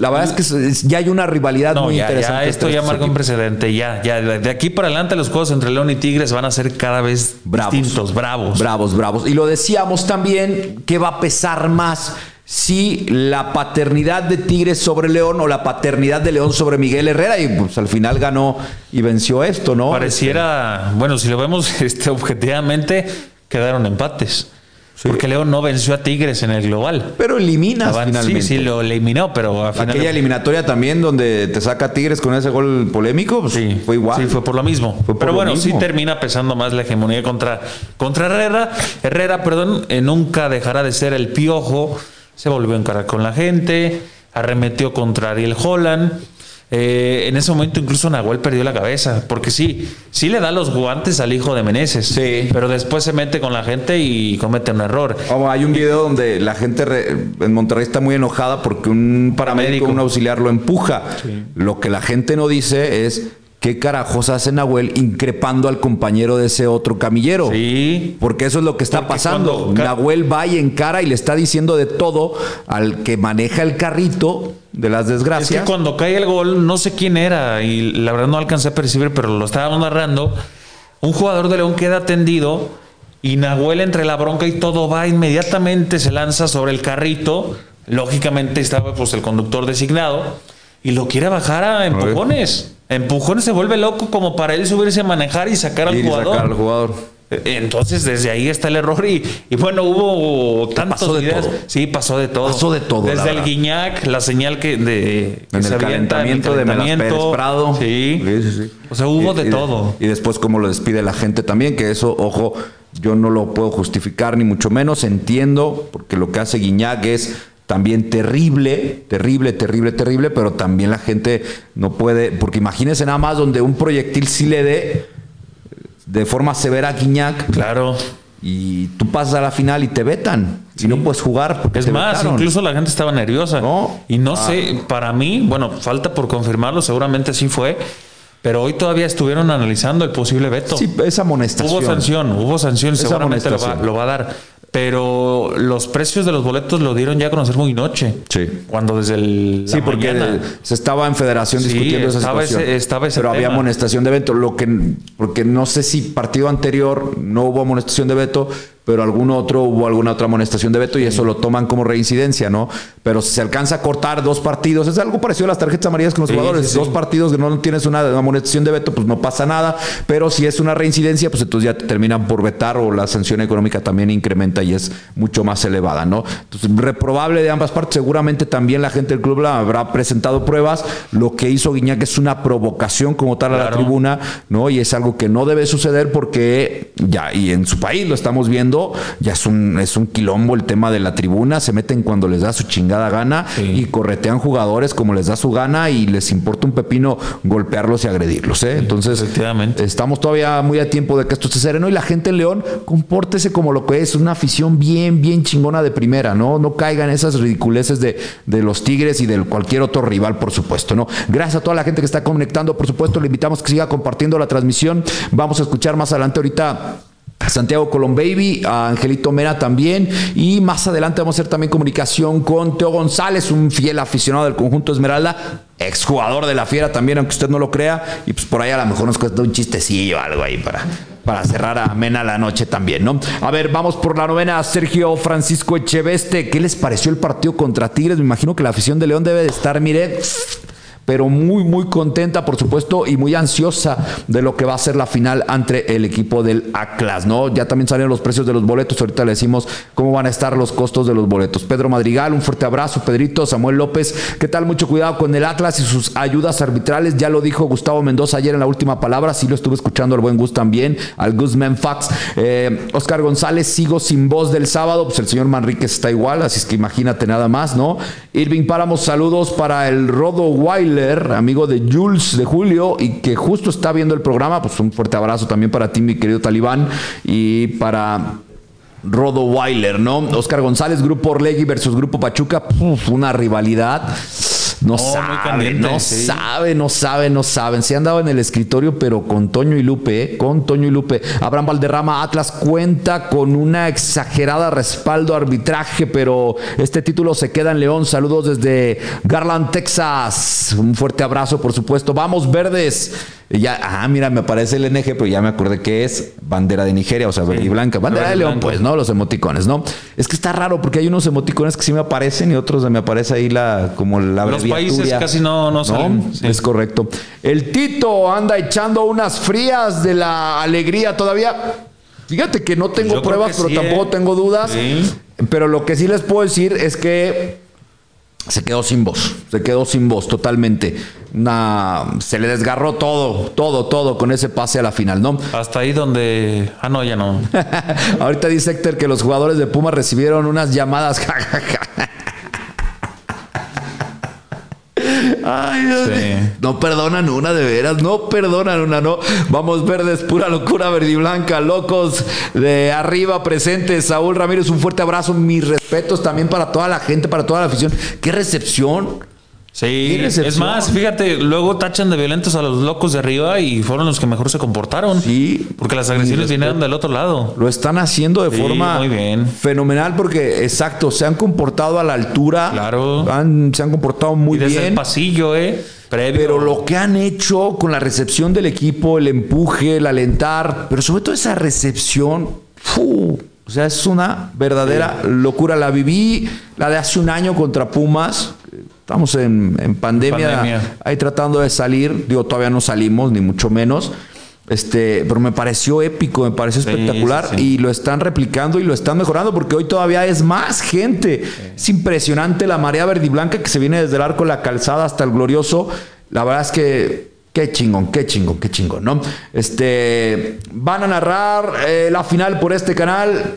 la verdad es que ya hay una rivalidad No, muy ya, interesante. ya esto ya marca un precedente. Ya, ya. De aquí para adelante los juegos entre León y Tigres van a ser cada vez Bravos. distintos, bravos. Bravos, bravos. Y lo decíamos también, ¿qué va a pesar más? Si la paternidad de Tigres sobre León o la paternidad de León sobre Miguel Herrera. Y pues al final ganó y venció esto, ¿no? Pareciera, bueno, si lo vemos este, objetivamente, quedaron empates. Porque León no venció a Tigres en el global. Pero eliminas Avan- finalmente. Sí, sí, lo eliminó, pero a final Aquella eliminatoria también donde te saca Tigres con ese gol polémico, pues Sí, fue igual. Sí, fue por lo mismo. Por Pero lo bueno, sí termina pesando más la hegemonía contra, contra Herrera. Herrera, perdón, eh, nunca dejará de ser el piojo. Se volvió a encarar con la gente. Arremetió contra Ariel Holland. Eh, en ese momento incluso Nahuel perdió la cabeza. Porque sí, sí le da los guantes al hijo de Meneses. Sí. Pero después se mete con la gente y comete un error. Oh, hay un video donde la gente re- en Monterrey está muy enojada porque un paramédico, Paramédico. un auxiliar lo empuja. Lo que la gente no dice es qué carajos hace Nahuel increpando al compañero de ese otro camillero. Sí. Porque eso es lo que está Porque pasando. cuando Nahuel va y encara y le está diciendo de todo al que maneja el carrito de las Es desgracias. que cuando cae el gol, no sé quién era y la verdad no alcancé a percibir, pero lo estábamos narrando. Un jugador de León queda tendido y Nahuel entre la bronca y todo va inmediatamente, se lanza sobre el carrito. Lógicamente estaba pues el conductor designado y lo quiere bajar a empujones. Empujones se vuelve loco como para él subirse a manejar y sacar al y jugador. sacar al jugador. Entonces, desde ahí está el error. Y, y bueno, hubo tantas pasó de ideas. todo. Sí, pasó de todo. Pasó de todo, Desde el verdad. guiñac, la señal que de que En se el avienta, en el calentamiento de Melas Pérez. Prado. Sí. Sí, sí, sí. O sea, hubo Y- de y todo. Y después cómo lo despide la gente también, que eso, ojo, yo no lo puedo justificar ni mucho menos, entiendo, porque lo que hace Guiñac es también terrible, terrible, terrible, terrible, pero también la gente no puede, porque imagínense nada más donde un proyectil sí le dé de forma severa a Guiñac Claro. y tú pasas a la final y te vetan y no puedes jugar porque Es te más, vetaron. incluso la gente estaba nerviosa. No. Y no Ah. sé, para mí, bueno, falta por confirmarlo, seguramente sí fue. Pero hoy todavía estuvieron analizando el posible veto. Sí, esa amonestación. Hubo sanción, hubo sanción, seguramente lo va, lo va a dar. Pero los precios de los boletos lo dieron ya a conocer muy noche. Sí. Cuando desde el. Sí, porque mañana. se estaba en federación Sí, discutiendo esa situación. ese- estaba ese pero había amonestación de veto. Lo que, porque no sé si partido anterior no hubo amonestación de veto, pero algún otro hubo alguna otra amonestación de veto y eso lo toman como reincidencia, ¿no? Pero si se alcanza a cortar dos partidos, es algo parecido a las tarjetas amarillas con los Sí, jugadores. sí, sí. Dos partidos que no tienes una amonestación de veto, pues no pasa nada. Pero si es una reincidencia, pues entonces ya te terminan por vetar o la sanción económica también incrementa y es mucho más elevada, ¿no? Entonces, reprobable de ambas partes. Seguramente también la gente del club la habrá presentado pruebas. Lo que hizo Guiñac es una provocación como tal a la tribuna, ¿no? Y es algo que no debe suceder porque ya, y en su país lo estamos viendo ya es un, es un quilombo el tema de la tribuna, se meten cuando les da su chingada gana y corretean jugadores como les da su gana y les importa un pepino golpearlos y agredirlos. ¿eh? Entonces, estamos todavía muy a tiempo de que esto se sereno y la gente en León, compórtese como lo que es, una afición bien, bien chingona de primera, ¿no? No caigan esas ridiculeces de, de los Tigres y de cualquier otro rival, por supuesto, ¿no? Gracias a toda la gente que está conectando, por supuesto, le invitamos que siga compartiendo la transmisión. Vamos a escuchar más adelante ahorita Santiago Colombaby, a Angelito Mera también. Y más adelante vamos a hacer también comunicación con Teo González, un fiel aficionado del conjunto Esmeralda, exjugador de la Fiera también, aunque usted no lo crea. Y pues por ahí a lo mejor nos cuesta un chistecillo algo ahí para, para cerrar amena la noche también, ¿no? A ver, vamos por la novena. Sergio Francisco Echeveste, ¿qué les pareció el partido contra Tigres? Me imagino que la afición de León debe de estar, mire pero muy, muy contenta, por supuesto, y muy ansiosa de lo que va a ser la final entre el equipo del Atlas, ¿no? Ya también salieron los precios de los boletos, ahorita le decimos cómo van a estar los costos de los boletos. Pedro Madrigal, un fuerte abrazo, Pedrito, Samuel López, ¿qué tal? Mucho cuidado con el Atlas y sus ayudas arbitrales, ya lo dijo Gustavo Mendoza ayer en la última palabra, sí lo estuve escuchando al buen Gus también, al Guzmán Fax. Eh, Oscar González, sigo sin voz del sábado, pues el señor Manríquez está igual, así es que imagínate nada más, ¿no? Irving Páramos, saludos para el Rodo Wilder amigo de Jules de Julio y que justo está viendo el programa. Pues un fuerte abrazo también para ti, mi querido Talibán, y para Rodo Weiler, ¿no? Oscar González, Grupo Orlegui versus Grupo Pachuca, una rivalidad. No, sabe, no sabe, no sabe, no saben. Se han dado en el escritorio, pero con Toño y Lupe, ¿eh? con Toño y Lupe. Abraham Valderrama, Atlas cuenta con una exagerada respaldo arbitraje, pero este título se queda en León. Saludos desde Garland, Texas. Un fuerte abrazo, por supuesto. Vamos, verdes ya, ah, mira, me aparece el NG, pero ya me acordé que es bandera de Nigeria, o sea, verde y blanca. Bandera de León, pues, ¿no? Los emoticones, ¿no? Es que está raro porque hay unos emoticones que sí me aparecen y otros me aparece ahí la, como la Los países casi no, no salen. Es correcto. El Tito anda echando unas frías de la alegría todavía. Fíjate que no tengo pruebas, pero tampoco ¿eh? tengo dudas. Pero lo que sí les puedo decir es que se quedó sin voz, se quedó sin voz totalmente. se le desgarró todo, todo, todo con ese pase a la final, ¿no? Hasta ahí donde... Ah, no, ya no. Ahorita dice Héctor que los jugadores de Puma recibieron unas llamadas. Ay, No perdonan una, de veras, no perdonan una, no. Vamos verdes, pura locura verde y blanca, locos de arriba presentes. Saúl Ramírez, un fuerte abrazo, mis respetos también para toda la gente, para toda la afición. Qué recepción. Sí, es más, fíjate, luego tachan de violentos a los locos de arriba y fueron los que mejor se comportaron. Sí. Porque las agresiones vinieron del otro lado. Lo están haciendo de forma muy bien. fenomenal porque, exacto, se han comportado a la altura. Claro. se han comportado muy y desde bien. el pasillo, ¿eh? Pero lo que han hecho con la recepción del equipo, el empuje, el alentar, pero sobre todo esa recepción, o sea, es una verdadera locura. La viví, la de hace un año contra Pumas Estamos en, pandemia, ahí tratando de salir. Digo, todavía no salimos, ni mucho menos. Este, pero me pareció épico, me pareció espectacular y lo están replicando y lo están mejorando porque hoy todavía es más gente. Es impresionante la marea verde y blanca que se viene desde el arco de la calzada hasta el glorioso. La verdad es que Qué chingón, qué chingón, qué chingón, ¿no? Este, van a narrar eh, la final por este canal.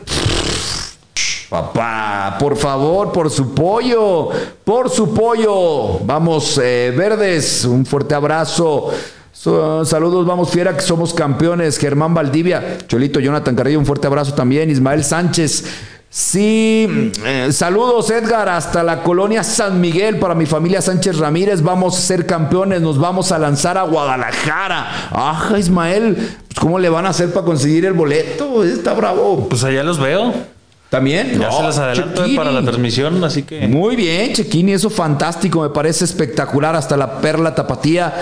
Papá, por favor, por su pollo, por su pollo. Vamos, eh, verdes, un fuerte abrazo. saludos, vamos fiera que somos campeones. Germán Valdivia, Cholito, Jonathan Carrillo, un fuerte abrazo también. Ismael Sánchez. Sí, eh, saludos Edgar, hasta la colonia San Miguel para mi familia Sánchez Ramírez. Vamos a ser campeones, nos vamos a lanzar a Guadalajara. Ajá, Ismael, pues, ¿cómo le van a hacer para conseguir el boleto? Está bravo. Pues allá los veo. También. Ya se las adelanto para la transmisión, así que. Muy bien, Chequini, eso fantástico, me parece espectacular. Hasta la perla tapatía.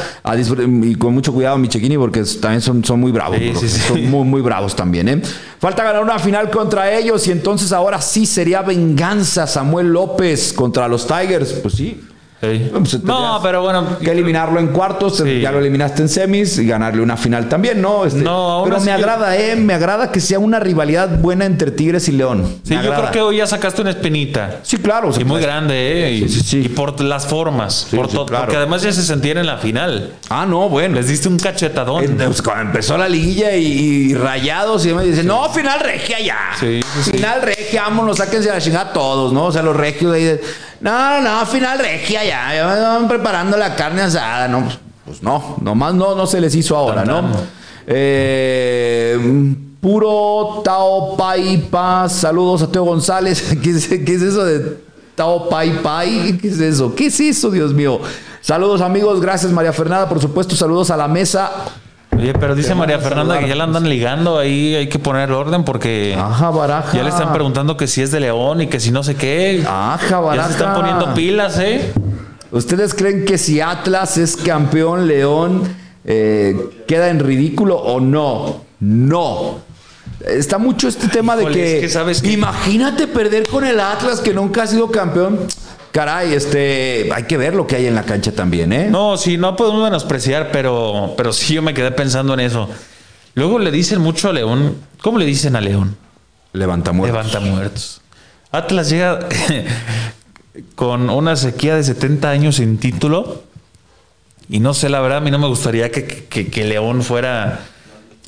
y con mucho cuidado, mi Chequini, porque también son, son muy bravos. Son muy, muy bravos también, ¿eh? Falta ganar una final contra ellos y entonces ahora sí sería venganza Samuel López contra los Tigers. Pues sí. Sí. Pues, no, pero bueno. Que eliminarlo en cuartos, Sí. ya lo eliminaste en semis y ganarle una final también, ¿no? Este, No, pero me agrada, ¿eh? Me agrada que sea una rivalidad buena entre Tigres y León. Sí, Me yo agrada. creo que hoy ya sacaste una espinita. Sí, claro. o sea, Y muy pues- grande, ¿eh? Y, Sí, y por las formas. Por todo. claro. Porque además ya se sentían en la final. Ah, no, bueno. Les diste un cachetadón. Eh, pues, cuando empezó la liguilla y, y rayados y me dicen, no, final regia ya. Final regia, vámonos, sáquense la chingada todos, ¿no? O sea, los regios ahí de, no, no, final regia ya, ya van preparando la carne asada, ¿no? Pues, pues no, nomás no, no se les hizo ahora, ¿no? Eh, puro Tao Pai Pa, saludos a Teo González. ¿Qué es, qué es eso de Tao Pai Pai? ¿Qué es eso? ¿Qué es eso, Dios mío? Saludos amigos, gracias María Fernanda, por supuesto, saludos a la mesa. Oye, pero dice María Fernanda que ya la andan ligando ahí, hay que poner orden porque Ajá, baraja. ya le están preguntando que si es de León y que si no sé qué. Ajá, ya baraja. se están poniendo pilas, ¿eh? ¿Ustedes creen que si Atlas es campeón, León eh, queda en ridículo o no? No. Está mucho este tema Híjole, de que, es que sabes que- imagínate perder con el Atlas que nunca ha sido campeón. Caray, este, hay que ver lo que hay en la cancha también, ¿eh? No, sí, no podemos menospreciar, pero, pero sí yo me quedé pensando en eso. Luego le dicen mucho a León. ¿Cómo le dicen a León? Levanta muertos. Levanta muertos. Atlas llega con una sequía de 70 años sin título. Y no sé, la verdad, a mí no me gustaría que, que- que León fuera.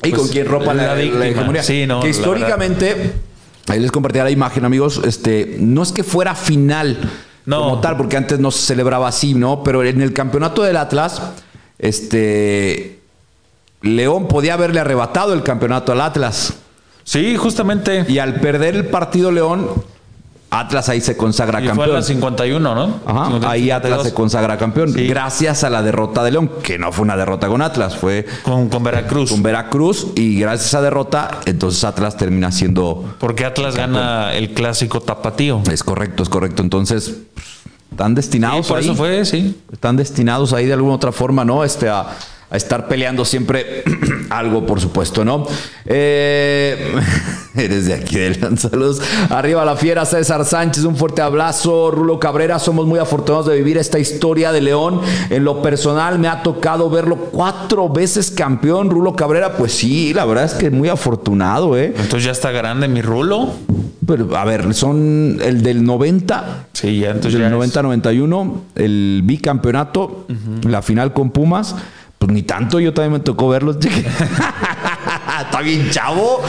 ¿Y pues, con quién ropa la, la víctima. hegemonía? Sí, no. que la históricamente, ahí les compartía la imagen, amigos, este, no es que fuera final No. como tal, porque antes no se celebraba así, ¿no? Pero en el campeonato del Atlas, este, León podía haberle arrebatado el campeonato al Atlas. Sí, justamente. Y al perder el partido León, Atlas ahí se consagra Y fue en campeón. la 51, ¿no? Ajá, 51, ahí Atlas 52. se consagra campeón. Sí. Gracias a la derrota de León, que no fue una derrota con Atlas, fue Con, con Veracruz. con Veracruz y gracias a esa derrota, entonces Atlas termina siendo... Porque Atlas gana el clásico tapatío. Es correcto, es correcto. Entonces, están Sí, destinados por ahí. eso fue, sí. Están destinados ahí de alguna otra forma, ¿no? Este, a, a estar peleando siempre algo, por supuesto, ¿no? Eh, eres de aquí de León, saludos. Arriba la fiera, César Sánchez, un fuerte abrazo. Rulo Cabrera, somos muy afortunados de vivir esta historia de León. En lo personal, me ha tocado verlo cuatro veces campeón. Rulo Cabrera, pues sí, la verdad es que muy afortunado, ¿eh? Entonces ya está grande mi rulo. Pero, a ver, son el del 90, Sí, ya entonces del ya es- 90-91, el bicampeonato, la final con Pumas. Pues ni tanto, yo también me tocó verlos. chique. está bien chavo.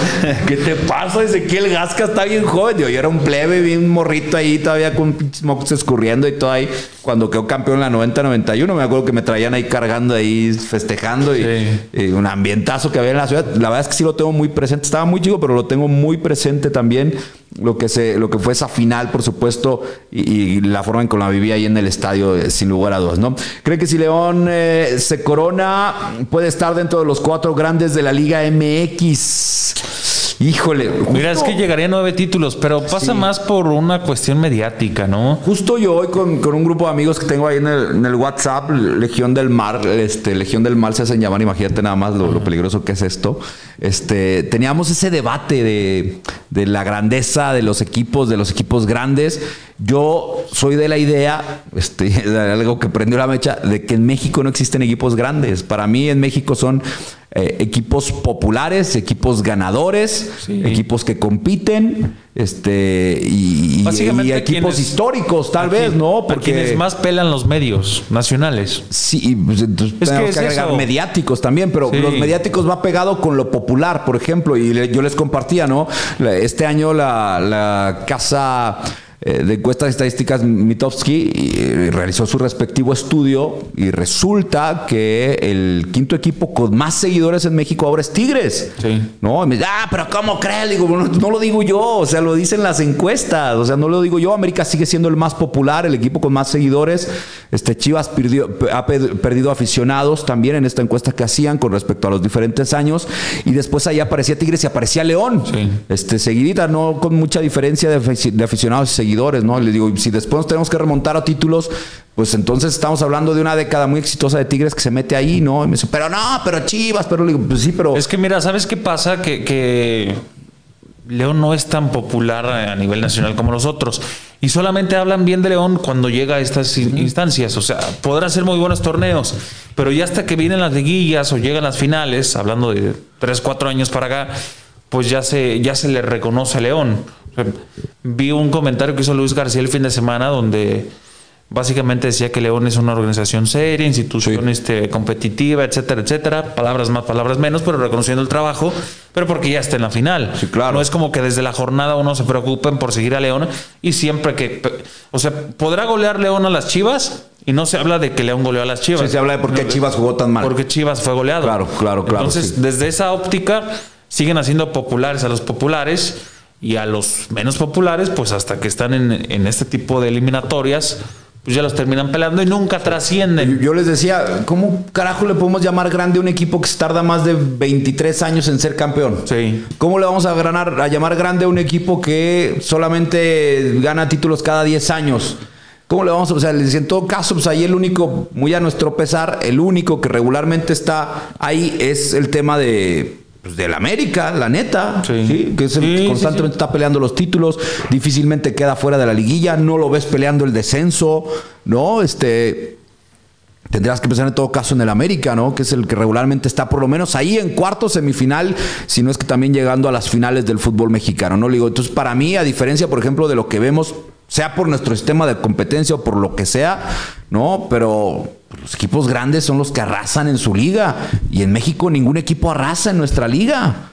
¿Qué te pasa? Ezequiel Gasca está bien joven. Yo, yo era un plebe, bien morrito ahí, todavía con pinches mocos escurriendo y todo ahí. Cuando quedó campeón en la 90-91, me acuerdo que me traían ahí cargando ahí, festejando y, Sí. y un ambientazo que había en la ciudad. La verdad es que sí lo tengo muy presente. Estaba muy chico, pero lo tengo muy presente también. Lo que, se, lo que fue esa final, por supuesto, y, y la forma en que la viví ahí en el estadio, eh, sin lugar a dudas, ¿no? ¿Cree que si León eh, se corona, puede estar dentro de los cuatro grandes de la Liga MX? Híjole. Mira, es que llegaría a nueve títulos, pero pasa Sí. más por una cuestión mediática, ¿no? Justo yo hoy con, con un grupo de amigos que tengo ahí en el, en el WhatsApp, Legión del Mar, este, Legión del Mal se hacen llamar, imagínate nada más lo, lo peligroso que es esto. Este, teníamos ese debate de, de la grandeza de los equipos, de los equipos grandes. Yo soy de la idea, este, algo que prendió la mecha, de que en México no existen equipos grandes. Para mí en México son eh, equipos populares, equipos ganadores, Sí. equipos que compiten, este, y, equipos quienes- históricos, tal vez, ¿no? A quienes más pelan los medios nacionales. Sí, pues, entonces Es que tenemos es que agregar eso. mediáticos también, pero Sí. los mediáticos va pegado con lo popular, por ejemplo, y le- yo les compartía, ¿no? Este año la, la casa eh, de encuestas estadísticas Mitofsky realizó su respectivo estudio y resulta que el quinto equipo con más seguidores en México ahora es Tigres. Sí. No, y me dice, ah, pero ¿cómo crees? Digo, no, no lo digo yo, o sea, lo dicen las encuestas, o sea, no lo digo yo. América sigue siendo el más popular, el equipo con más seguidores. Este Chivas perdió- ha pe- perdido aficionados también en esta encuesta que hacían con respecto a los diferentes años. Y después ahí aparecía Tigres y aparecía León. Sí. Este, seguidita, no con mucha diferencia de aficionados y seguidores, ¿no? Les digo, si después nos tenemos que remontar a títulos, pues entonces estamos hablando de una década muy exitosa de Tigres que se mete ahí, ¿no? Y me dice, pero no, pero Chivas, pero le digo, pues sí, pero. Es que mira, ¿sabes qué pasa? Que, que León no es tan popular a nivel nacional como los otros. Y solamente hablan bien de León cuando llega a estas instancias. O sea, podrá ser muy buenos torneos, pero ya hasta que vienen las liguillas o llegan las finales, hablando de 3, 4 años para acá, pues ya se, ya se le reconoce a León. Vi un comentario que hizo Luis García el fin de semana donde Básicamente decía que León es una organización seria, institución este, competitiva, etcétera, etcétera. Palabras más, palabras menos, pero reconociendo el trabajo, pero porque ya está en la final. Sí, claro. No es como que desde la jornada uno se preocupen por seguir a León y siempre que. O sea, podrá golear León a las chivas y no se habla de que León goleó a las chivas. Sí, se habla de por qué Chivas jugó tan mal. Porque Chivas fue goleado. Claro, claro, claro. Entonces, desde esa óptica, siguen haciendo populares a los populares y a los menos populares, pues hasta que están en, en este tipo de eliminatorias pues ya los terminan pelando y nunca trascienden. Yo les decía, ¿cómo carajo le podemos llamar grande a un equipo que se tarda más de 23 años en ser campeón? Sí. ¿Cómo le vamos a, ganar, a llamar grande a un equipo que solamente gana títulos cada 10 años? ¿Cómo le vamos a.? O sea, en todo caso, pues ahí el único, muy a nuestro pesar, el único que regularmente está ahí es el tema de pues, del América, la neta, Sí. que es el Sí, que constantemente está peleando los títulos, difícilmente queda fuera de la liguilla, no lo ves peleando el descenso, ¿no? Este tendrás que pensar en todo caso en el América, ¿no? Que es el que regularmente está por lo menos ahí en cuarto semifinal, si no es que también llegando a las finales del fútbol mexicano, ¿no? Le entonces para mí, a diferencia, por ejemplo, de lo que vemos, sea por nuestro sistema de competencia o por lo que sea, ¿no? Pero los equipos grandes son los que arrasan en su liga. Y en México ningún equipo arrasa en nuestra liga.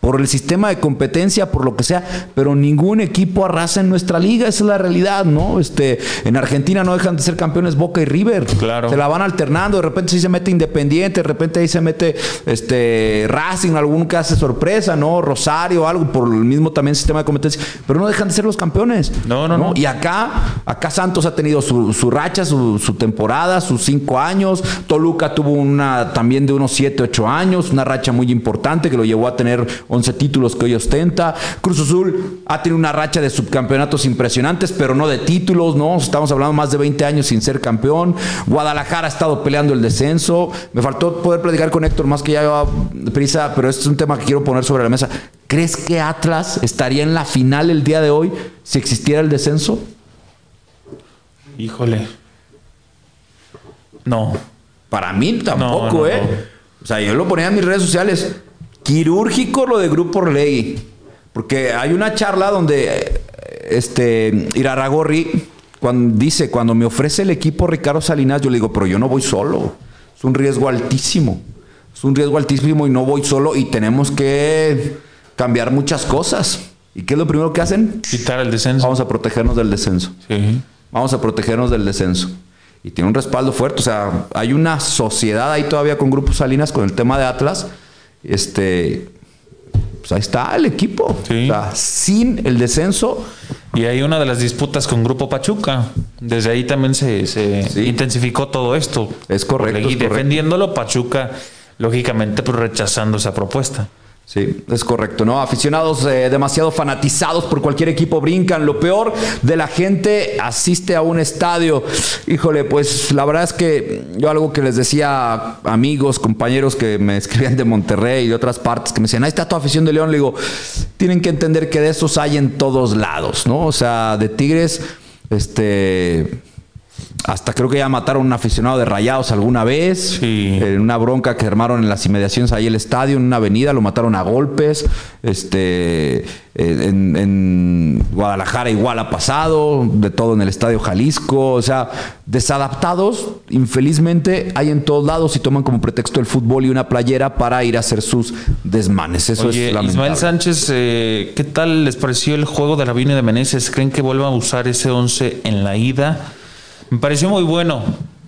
Por el sistema de competencia, por lo que sea, pero ningún equipo arrasa en nuestra liga, esa es la realidad, ¿no? Este, en Argentina no dejan de ser campeones Boca y River. Claro. Se la van alternando, de repente sí se mete Independiente, de repente ahí se mete este Racing, algún que hace sorpresa, ¿no? Rosario, algo, por el mismo también sistema de competencia, pero no dejan de ser los campeones. No, no, no. Y acá, acá Santos ha tenido su, su racha, su, su temporada, sus cinco años. Toluca tuvo una también de unos siete, ocho años, una racha muy importante que lo llevó a tener 11 títulos que hoy ostenta. Cruz Azul ha tenido una racha de subcampeonatos impresionantes, pero no de títulos, ¿no? Estamos hablando más de 20 años sin ser campeón. Guadalajara ha estado peleando el descenso. Me faltó poder platicar con Héctor más que ya lleva prisa, pero este es un tema que quiero poner sobre la mesa. ¿Crees que Atlas estaría en la final el día de hoy si existiera el descenso? Híjole. No. Para mí tampoco, No, no, ¿eh? no. O sea, yo lo ponía en mis redes sociales. Quirúrgico lo de Grupo Orlegui. Porque hay una charla donde eh, este Iraragorri cuando dice, cuando me ofrece el equipo Ricardo Salinas, yo le digo, pero yo no voy solo. Es un riesgo altísimo. Es un riesgo altísimo y no voy solo y tenemos que cambiar muchas cosas. ¿Y qué es lo primero que hacen? Quitar el descenso. Vamos a protegernos del descenso. Sí. Vamos a protegernos del descenso. Y tiene un respaldo fuerte. O sea, hay una sociedad ahí todavía con Grupo Salinas con el tema de Atlas. Este. Pues ahí está el equipo. Sí. O sea, sin el descenso. Y hay una de las disputas con Grupo Pachuca. Desde ahí también se, se Sí. intensificó todo esto. Es correcto, Y defendiéndolo, Pachuca, lógicamente, pues rechazando esa propuesta. Sí, es correcto, ¿no? Aficionados eh, demasiado fanatizados por cualquier equipo brincan. Lo peor de la gente asiste a un estadio. Híjole, pues la verdad es que yo algo que les decía a amigos, compañeros que me escribían de Monterrey y de otras partes, que me decían, ahí está tu afición de León. Le digo, tienen que entender que de esos hay en todos lados, ¿no? O sea, de Tigres, este... Hasta creo que ya mataron a un aficionado de Rayados alguna vez. Sí. En una bronca que armaron en las inmediaciones ahí el estadio, en una avenida, lo mataron a golpes. Este, eh, en, en Guadalajara igual ha pasado, de todo en el estadio Jalisco. O sea, desadaptados, infelizmente, hay en todos lados y toman como pretexto el fútbol y una playera para ir a hacer sus desmanes. Eso Oye, es lamentable. Ismael Sánchez, eh, ¿qué tal les pareció el juego de la Vine de Meneses? ¿Creen que vuelva a usar ese 11 en la ida? Me pareció muy bueno.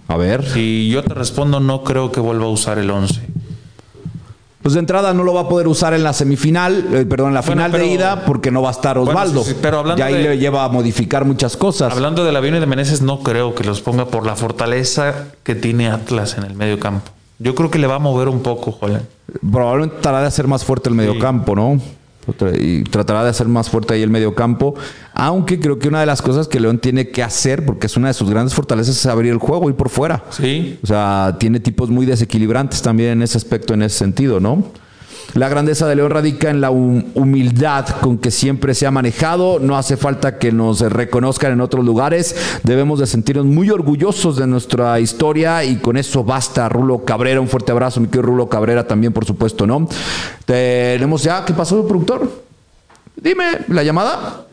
A ver. Si yo te respondo, no creo que vuelva a usar el 11. Pues de entrada no lo va a poder usar en la semifinal, eh, perdón, en la Bueno, final de ida porque no va a estar Bueno, Osvaldo. sí, sí, pero hablando y ahí de- le lleva a modificar muchas cosas. Hablando de la Vine de Meneses, no creo que los ponga por la fortaleza que tiene Atlas en el medio campo. Yo creo que le va a mover un poco, Jolen. Probablemente tratará de hacer más fuerte el mediocampo, ¿no? Y tratará de hacer más fuerte ahí el mediocampo. Aunque creo que una de las cosas que León tiene que hacer, porque es una de sus grandes fortalezas, es abrir el juego, ir por fuera. Sí. O sea, tiene tipos muy desequilibrantes también en ese aspecto, en ese sentido, ¿no? La grandeza de León radica en la humildad con que siempre se ha manejado. No hace falta que nos reconozcan en otros lugares. Debemos de sentirnos muy orgullosos de nuestra historia y con eso basta. Rulo Cabrera, un fuerte abrazo, mi querido Rulo Cabrera también, por supuesto, ¿no? Tenemos ya, ¿qué pasó, productor? Dime, ¿la llamada?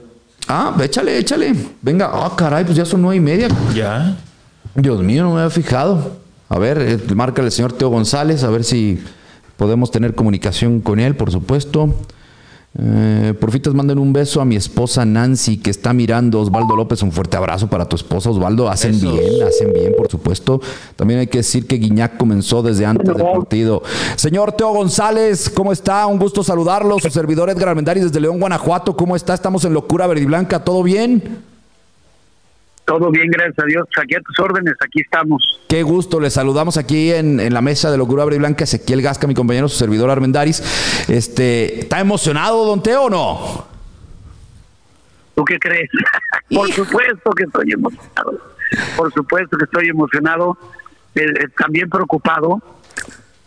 Ah, échale, échale. Venga, ah, caray, pues ya son nueve y media. Ya. Dios mío, no me había fijado. A ver, eh, marca el señor Teo González, a ver si podemos tener comunicación con él, por supuesto. Eh, porfitas, manden un beso a mi esposa Nancy que está mirando. Osvaldo López, un fuerte abrazo para tu esposa Osvaldo. Hacen bien, hacen bien, por supuesto. También hay que decir que Guiñac comenzó desde antes del partido. Señor Teo González, ¿cómo está? Un gusto saludarlo. Su servidor Edgar desde León, Guanajuato. ¿Cómo está? Estamos en Locura Verde y Blanca. ¿Todo bien? Todo bien, gracias a Dios. Aquí a tus órdenes, aquí estamos. Qué gusto, le saludamos aquí en, la mesa de Locura y Blanca, Ezequiel Gasca, mi compañero, su servidor Armendaris. Este, ¿Está emocionado, don Teo, o no? ¿Tú qué crees? Por supuesto que estoy emocionado. Por supuesto que estoy emocionado. Eh, eh, también preocupado.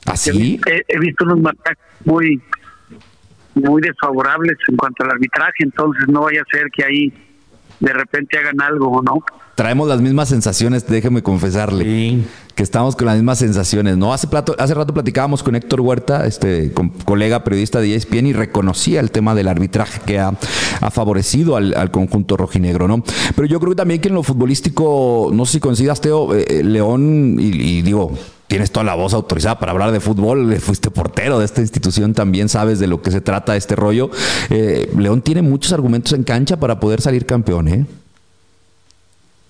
¿Así? ¿Ah, he, visto unos marcas muy, muy desfavorables en cuanto al arbitraje, entonces no vaya a ser que ahí de repente hagan algo, ¿no? Traemos las mismas sensaciones, déjeme confesarle. Que estamos con las mismas sensaciones, ¿no? Hace, plato, hace rato platicábamos con Héctor Huerta, este colega periodista de ESPN, y reconocía el tema del arbitraje que ha, favorecido al, conjunto rojinegro, ¿no? Pero yo creo que también que en lo futbolístico, no sé si coincidas, Teo, eh, eh, León, y, digo, tienes toda la voz autorizada para hablar de fútbol, fuiste portero de esta institución, también sabes de lo que se trata este rollo. Eh, León tiene muchos argumentos en cancha para poder salir campeón, ¿eh?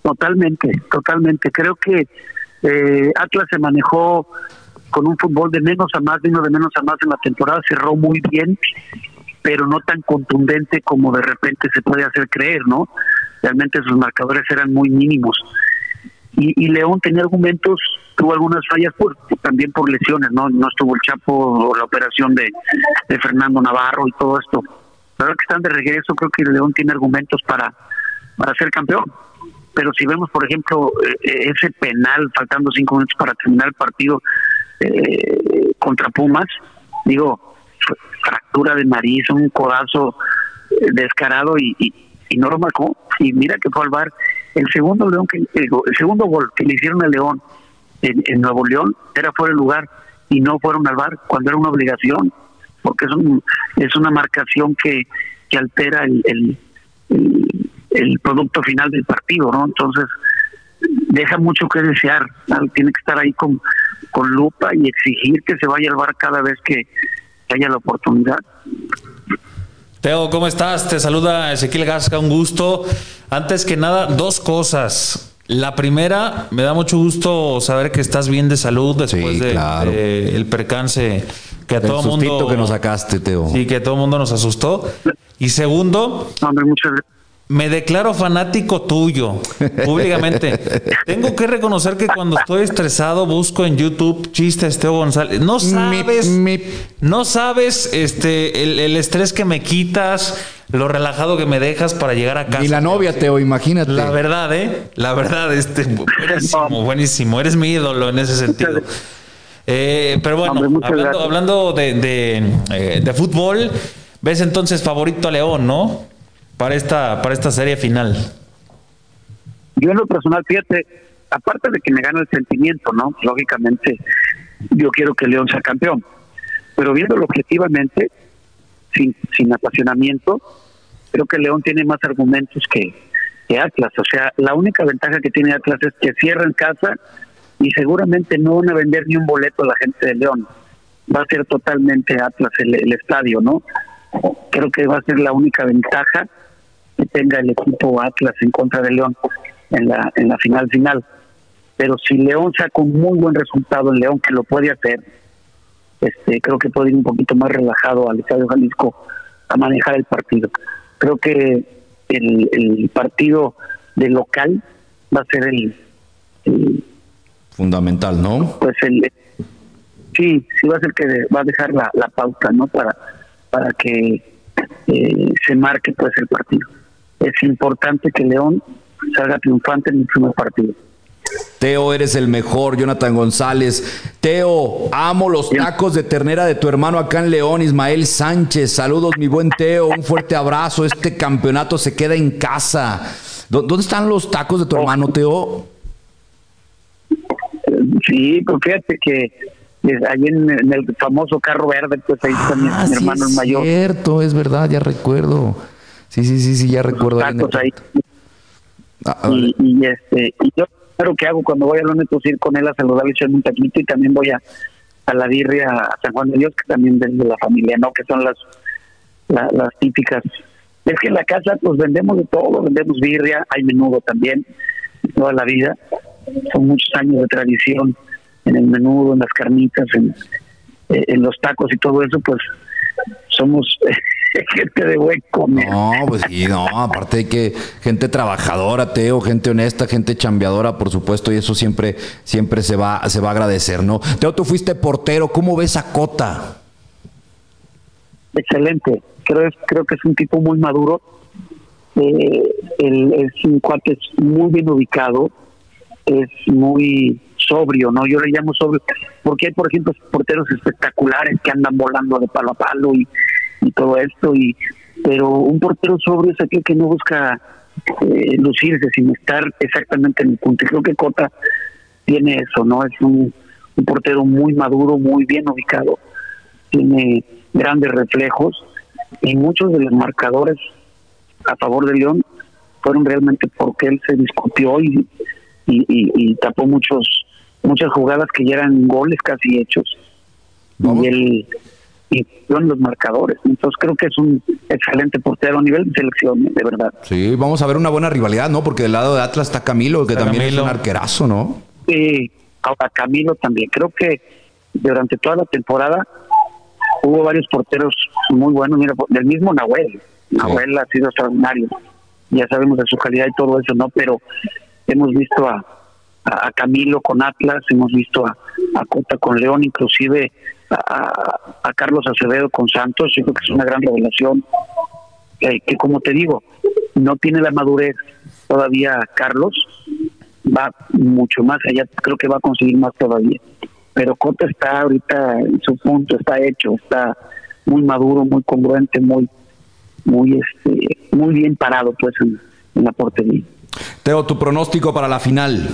Totalmente, totalmente. Creo que eh, Atlas se manejó con un fútbol de menos a más, vino de menos a más en la temporada, cerró muy bien, pero no tan contundente como de repente se puede hacer creer, ¿no? Realmente sus marcadores eran muy mínimos. Y, León tenía argumentos, tuvo algunas fallas por, también por lesiones, ¿no? No estuvo el Chapo o la operación de, de Fernando Navarro y todo esto. Ahora que están de regreso, creo que León tiene argumentos para, para ser campeón pero si vemos, por ejemplo, eh, ese penal, faltando cinco minutos para terminar el partido eh, contra Pumas, digo, fractura de nariz, un codazo eh, descarado y, y, no lo marcó. Y mira que fue al bar. El segundo León que, el segundo gol que le hicieron a León en, Nuevo León era fuera de lugar y no fueron al bar cuando era una obligación, porque es, un, es una marcación que, altera el el producto final del partido, ¿no? Entonces, deja mucho que desear. Tiene que estar ahí con, con lupa y exigir que se vaya al bar cada vez que haya la oportunidad. Teo, ¿cómo estás? Te saluda Ezequiel Gasca, un gusto. Antes que nada, dos cosas. La primera, me da mucho gusto saber que estás bien de salud después de, el percance que a todo mundo que nos sacaste, Teo. Sí, que todo el mundo nos asustó. Y segundo, Hombre, muchas gracias me declaro fanático tuyo, públicamente. Tengo que reconocer que cuando estoy estresado busco en YouTube chistes Teo González. No sabes, no sabes este, el, estrés que me quitas, lo relajado que me dejas para llegar a casa. Y la novia, Teo, imagínate. La verdad, ¿eh? La verdad, este, buenísimo, buenísimo. Eres mi ídolo en ese sentido. Eh, pero bueno, hablando, de, eh, de fútbol, ves entonces favorito a León, ¿no? Para esta, para esta serie final? Yo en lo personal, fíjate, aparte de que me gana el sentimiento, ¿no? Lógicamente, yo quiero que León sea campeón. Pero viéndolo objetivamente, sin, sin apasionamiento, creo que León tiene más argumentos que, Atlas. O sea, la única ventaja que tiene Atlas es que cierra en casa y seguramente no van a vender ni un boleto a la gente de León. Va a ser totalmente Atlas el, el estadio, ¿no? Creo que va a ser la única ventaja que tenga el equipo Atlas en contra de León en la, en la final final. Pero si León saca un muy buen resultado en León, que lo puede hacer, este creo que puede ir un poquito más relajado al Estadio Jalisco a manejar el partido. Creo que el, el partido de local va a ser el, fundamental, ¿no? Pues el sí, sí va a ser que va a dejar la, la pauta, ¿no? Para para que eh, se marque pues el partido es importante que León salga triunfante en el primer partido. Teo, eres el mejor. Jonathan González. Teo, amo los tacos de ternera de tu hermano acá en León, Ismael Sánchez. Saludos, mi buen Teo. Un fuerte abrazo. Este campeonato se queda en casa. ¿Dónde están los tacos de tu hermano, Teo? Sí, pues fíjate que ahí en, el famoso carro verde, pues ahí está mi, ah, hermano el mayor. Es cierto, es verdad, ya recuerdo. Sí, sí, sí, sí, ya recuerdo. Tacos ahí. Ah, y, este, y yo lo que hago cuando voy a Lone, pues ir con él a saludarle, echarme un taquito y también voy a, a la birria a San Juan de Dios, que también es de la familia, ¿no? Que son las, las típicas. Es que en la casa pues vendemos de todo, vendemos birria, hay menudo también, toda la vida. Son muchos años de tradición en el menudo, en las carnitas, en, eh, en los tacos y todo eso, pues somos gente de buen comer. No, pues sí, no, aparte de que gente trabajadora, Teo, gente honesta, gente chambeadora, por supuesto, y eso siempre, siempre se va, se va a agradecer, ¿no? Teo, tú fuiste portero, ¿cómo ves a Cota? Excelente, creo, creo que es un tipo muy maduro, eh, es un cuate muy bien ubicado, es muy sobrio, ¿no? Yo le llamo sobrio, porque hay, por ejemplo, porteros espectaculares que andan volando de palo a palo y, todo esto, y pero un portero sobrio es aquel que no busca eh, lucirse sin estar exactamente en el punto. Y creo que Cota tiene eso, ¿no? Es un, portero muy maduro, muy bien ubicado, tiene grandes reflejos y muchos de los marcadores a favor de León fueron realmente porque él se discutió y, tapó muchos muchas jugadas que ya eran goles casi hechos y él y son los marcadores. Entonces creo que es un excelente portero a nivel de selección, de verdad. Sí, vamos a ver una buena rivalidad, ¿no? Porque del lado de Atlas está Camilo, que también es un arquerazo, ¿no? Sí, ahora Camilo también. Creo que durante toda la temporada hubo varios porteros muy buenos. Mira, del mismo Nahuel. Nahuel ha sido extraordinario. Ya sabemos de su calidad y todo eso, ¿no? Pero hemos visto a, a, Camilo con Atlas, hemos visto a, a Cota con León, inclusive a, Carlos Acevedo con Santos, yo creo que es una gran revelación, eh, que como te digo, no tiene la madurez todavía Carlos, va mucho más allá, creo que va a conseguir más todavía. Pero Cota está ahorita en su punto, está hecho, está muy maduro, muy congruente, muy muy este muy bien parado pues en la portería. Teo, tu pronóstico para la final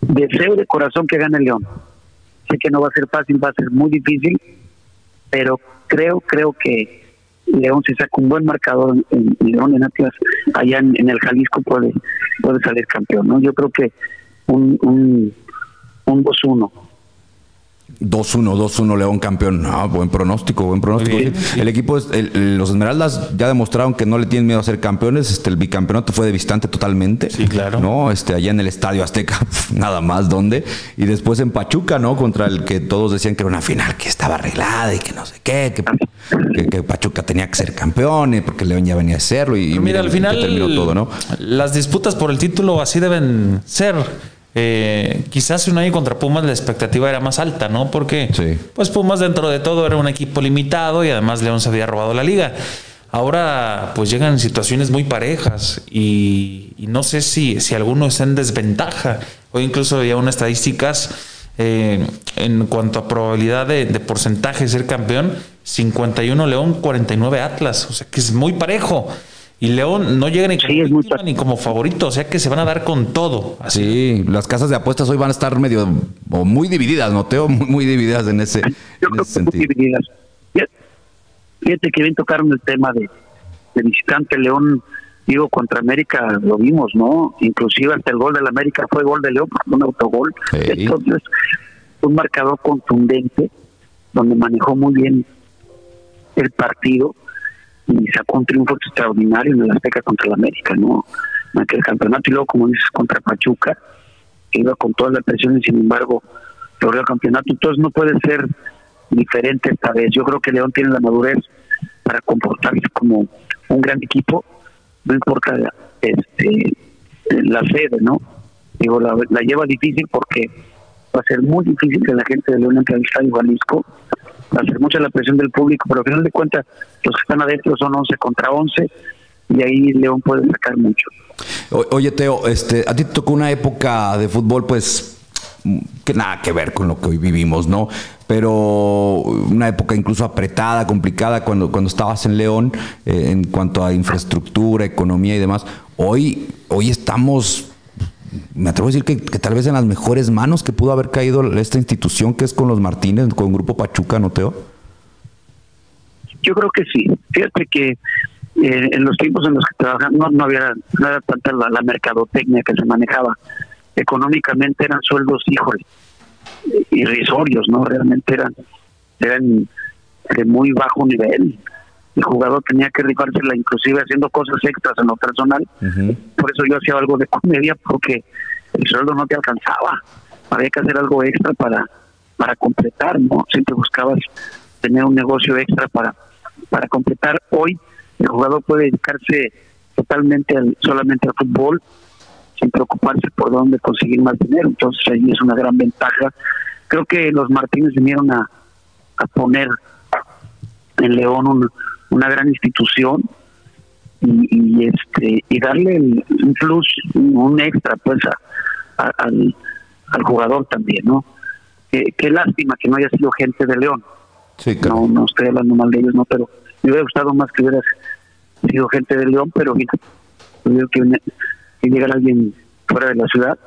deseo de corazón que gane León. Sé que no va a ser fácil, va a ser muy difícil, pero creo, creo que León si saca un buen marcador en, León en Atlas, allá en, el Jalisco puede, puede salir campeón, ¿no? Yo creo que un, un, un 2-1 2-1, 2-1 León campeón. Ah, buen pronóstico, buen pronóstico. El equipo, los Esmeraldas ya demostraron que no le tienen miedo a ser campeones. Este, el bicampeonato fue de Vistante totalmente. Sí, claro. ¿no? Este, allá en el Estadio Azteca, nada más, ¿dónde? Y después en Pachuca, ¿no? Contra el que todos decían que era una final que estaba arreglada y que no sé qué, que, Pachuca tenía que ser campeón y porque León ya venía a serlo. Y, mira, al final terminó todo, ¿no? Las disputas por el título así deben ser. Eh, quizás un año contra Pumas la expectativa era más alta, ¿no? Porque pues Pumas dentro de todo era un equipo limitado y además León se había robado la liga. Ahora pues llegan situaciones muy parejas y, no sé si, si alguno está en desventaja. Hoy incluso había unas estadísticas eh, en cuanto a probabilidad de, de, porcentaje de ser campeón, 51 León, 49 Atlas, o sea que es muy parejo. Y León no llega ni, ni como favorito, o sea que se van a dar con todo. Así. Sí, las casas de apuestas hoy van a estar medio o muy divididas, ¿no? Teo, muy, muy divididas en ese, sentido. divididas. Fíjate que bien tocaron el tema de, visitante León, digo, contra América lo vimos, ¿no? Inclusive hasta el gol del América fue gol de León, un autogol. Entonces, un marcador contundente, donde manejó muy bien el partido y sacó un triunfo extraordinario en el Azteca contra el América, ¿no? En aquel campeonato y luego, como dices, contra Pachuca, que iba con toda la presión y sin embargo logró el campeonato. Entonces no puede ser diferente esta vez. Yo creo que León tiene la madurez para comportarse como un gran equipo, no importa este la sede, ¿no? Digo, la, la lleva difícil porque va a ser muy difícil que la gente de León entre al estadio Jalisco ser mucha la presión del público, pero al final de cuentas los que están adentro son 11 contra 11 y ahí León puede sacar mucho. oye, Teo, este, a ti te tocó una época de fútbol, pues, que nada que ver con lo que hoy vivimos, ¿no? Pero una época incluso apretada, complicada, cuando, cuando estabas en León, eh, en cuanto a infraestructura, economía y demás. Hoy, hoy estamos me atrevo a decir que, tal vez en las mejores manos que pudo haber caído esta institución que es con los Martínez, con Grupo Pachuca, ¿no, Teo? Yo creo que sí. Fíjate que eh, en los tiempos en los que trabajamos no, había nada tanta la, mercadotecnia que se manejaba. Económicamente eran sueldos, híjole, irrisorios, ¿no? Realmente eran, eran de muy bajo nivel el jugador tenía que rifársela inclusive haciendo cosas extras en lo personal. Por eso yo hacía algo de comedia porque el sueldo no te alcanzaba. Había que hacer algo extra para para completar, ¿no? Siempre buscabas tener un negocio extra para para completar. Hoy el jugador puede dedicarse totalmente al, solamente al fútbol sin preocuparse por dónde conseguir más dinero. Entonces ahí es una gran ventaja. Creo que los Martínez vinieron a, a poner en León un, una gran institución y, este y darle un plus, un extra pues al, jugador también, ¿no? Qué, lástima que no haya sido gente de León. No, no estoy hablando mal de ellos, no, pero me hubiera gustado más que hubiera sido gente de León, pero mira, que, que llegara alguien fuera de la ciudad.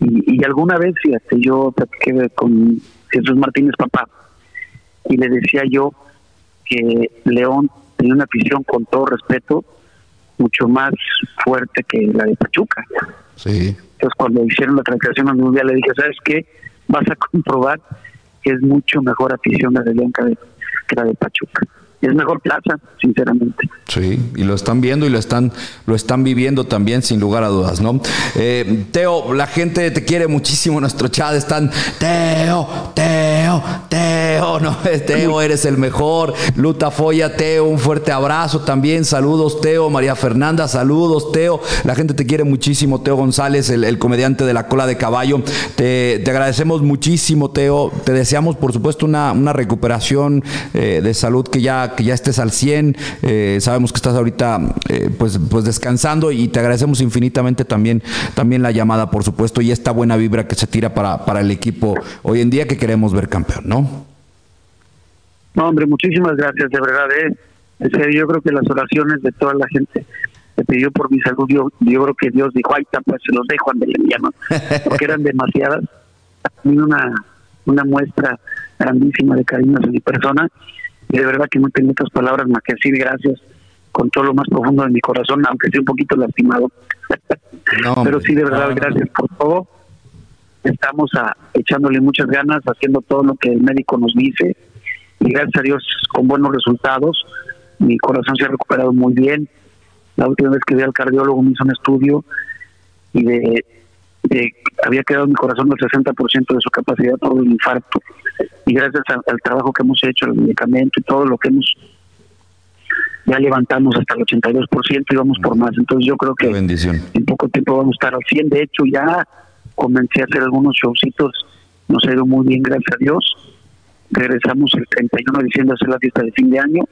Y, y alguna vez, fíjate, yo platiqué con Jesús Martínez, papá, y le decía yo que León tenía una afición, con todo respeto, mucho más fuerte que la de Pachuca. Sí. Entonces, cuando hicieron la transacción al mundial, le dije, ¿sabes qué? Vas a comprobar que es mucho mejor afición la de León que la de Pachuca es mejor plaza, sinceramente. Sí, y lo están viendo y lo están, lo están viviendo también, sin lugar a dudas, ¿no? Eh, Teo, la gente te quiere muchísimo, nuestro chat están, Teo, Teo, Teo, no, Teo, eres el mejor. Luta Foya, Teo, un fuerte abrazo también, saludos, Teo, María Fernanda, saludos, Teo. La gente te quiere muchísimo, Teo González, el, comediante de la cola de caballo. Te, agradecemos muchísimo, Teo. Te deseamos, por supuesto, una, una recuperación eh, de salud que ya que ya estés al 100. Eh, sabemos que estás ahorita eh, pues, pues descansando y te agradecemos infinitamente también, también la llamada, por supuesto, y esta buena vibra que se tira para, para el equipo hoy en día que queremos ver campeón, ¿no? No, hombre, muchísimas gracias, de verdad. Eh. yo creo que las oraciones de toda la gente que pidió por mi salud, yo, yo creo que Dios dijo, ay, pues se los dejo, ande, ¿no? porque eran demasiadas. Una, una muestra grandísima de cariño a mi persona y de verdad que no tengo otras palabras más que decir gracias con todo lo más profundo de mi corazón, aunque sea un poquito lastimado. Pero sí, de verdad, gracias por todo. Estamos a, echándole muchas ganas, haciendo todo lo que el médico nos dice y gracias a Dios con buenos resultados. Mi corazón se ha recuperado muy bien. La última vez que vi al cardiólogo me hizo un estudio y de había quedado en mi corazón el 60% de su capacidad por el infarto. Y gracias al trabajo que hemos hecho, el medicamento y todo lo que hemos ya levantamos hasta el 82% y vamos por más. Entonces yo creo que en poco tiempo vamos a estar al 100. De hecho, ya comencé a hacer algunos showcitos. Nos ha ido muy bien, gracias a Dios. Regresamos el 31 de diciembre a hacer la fiesta de fin de año.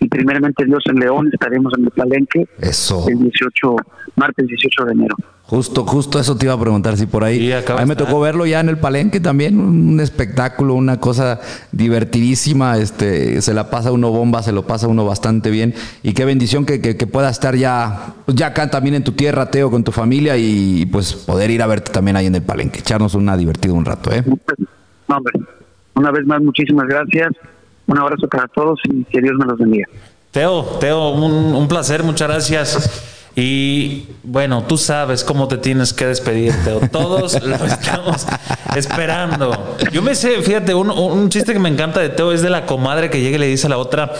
Y primeramente Dios en León estaremos en el Palenque Eso. el 18, martes 18 de enero. Justo, justo eso te iba a preguntar, si por ahí. a mí me tocó verlo ya en el Palenque también, un espectáculo, una cosa divertidísima. Este, se la pasa uno bomba, se lo pasa uno bastante bien. Y qué bendición que, que, pueda estar ya, pues ya acá también en tu tierra, Teo, con tu familia y pues poder ir a verte también ahí en el Palenque, echarnos una divertida un rato, ¿eh? hombre, una vez más, muchísimas gracias. Un abrazo para todos y que Dios me los bendiga. Teo, Teo, un, un placer, muchas gracias. Y bueno, tú sabes cómo te tienes que despedir, Teo. Todos lo estamos esperando. Yo me sé, fíjate, un, chiste que me encanta de Teo es de la comadre que llega y le dice a la otra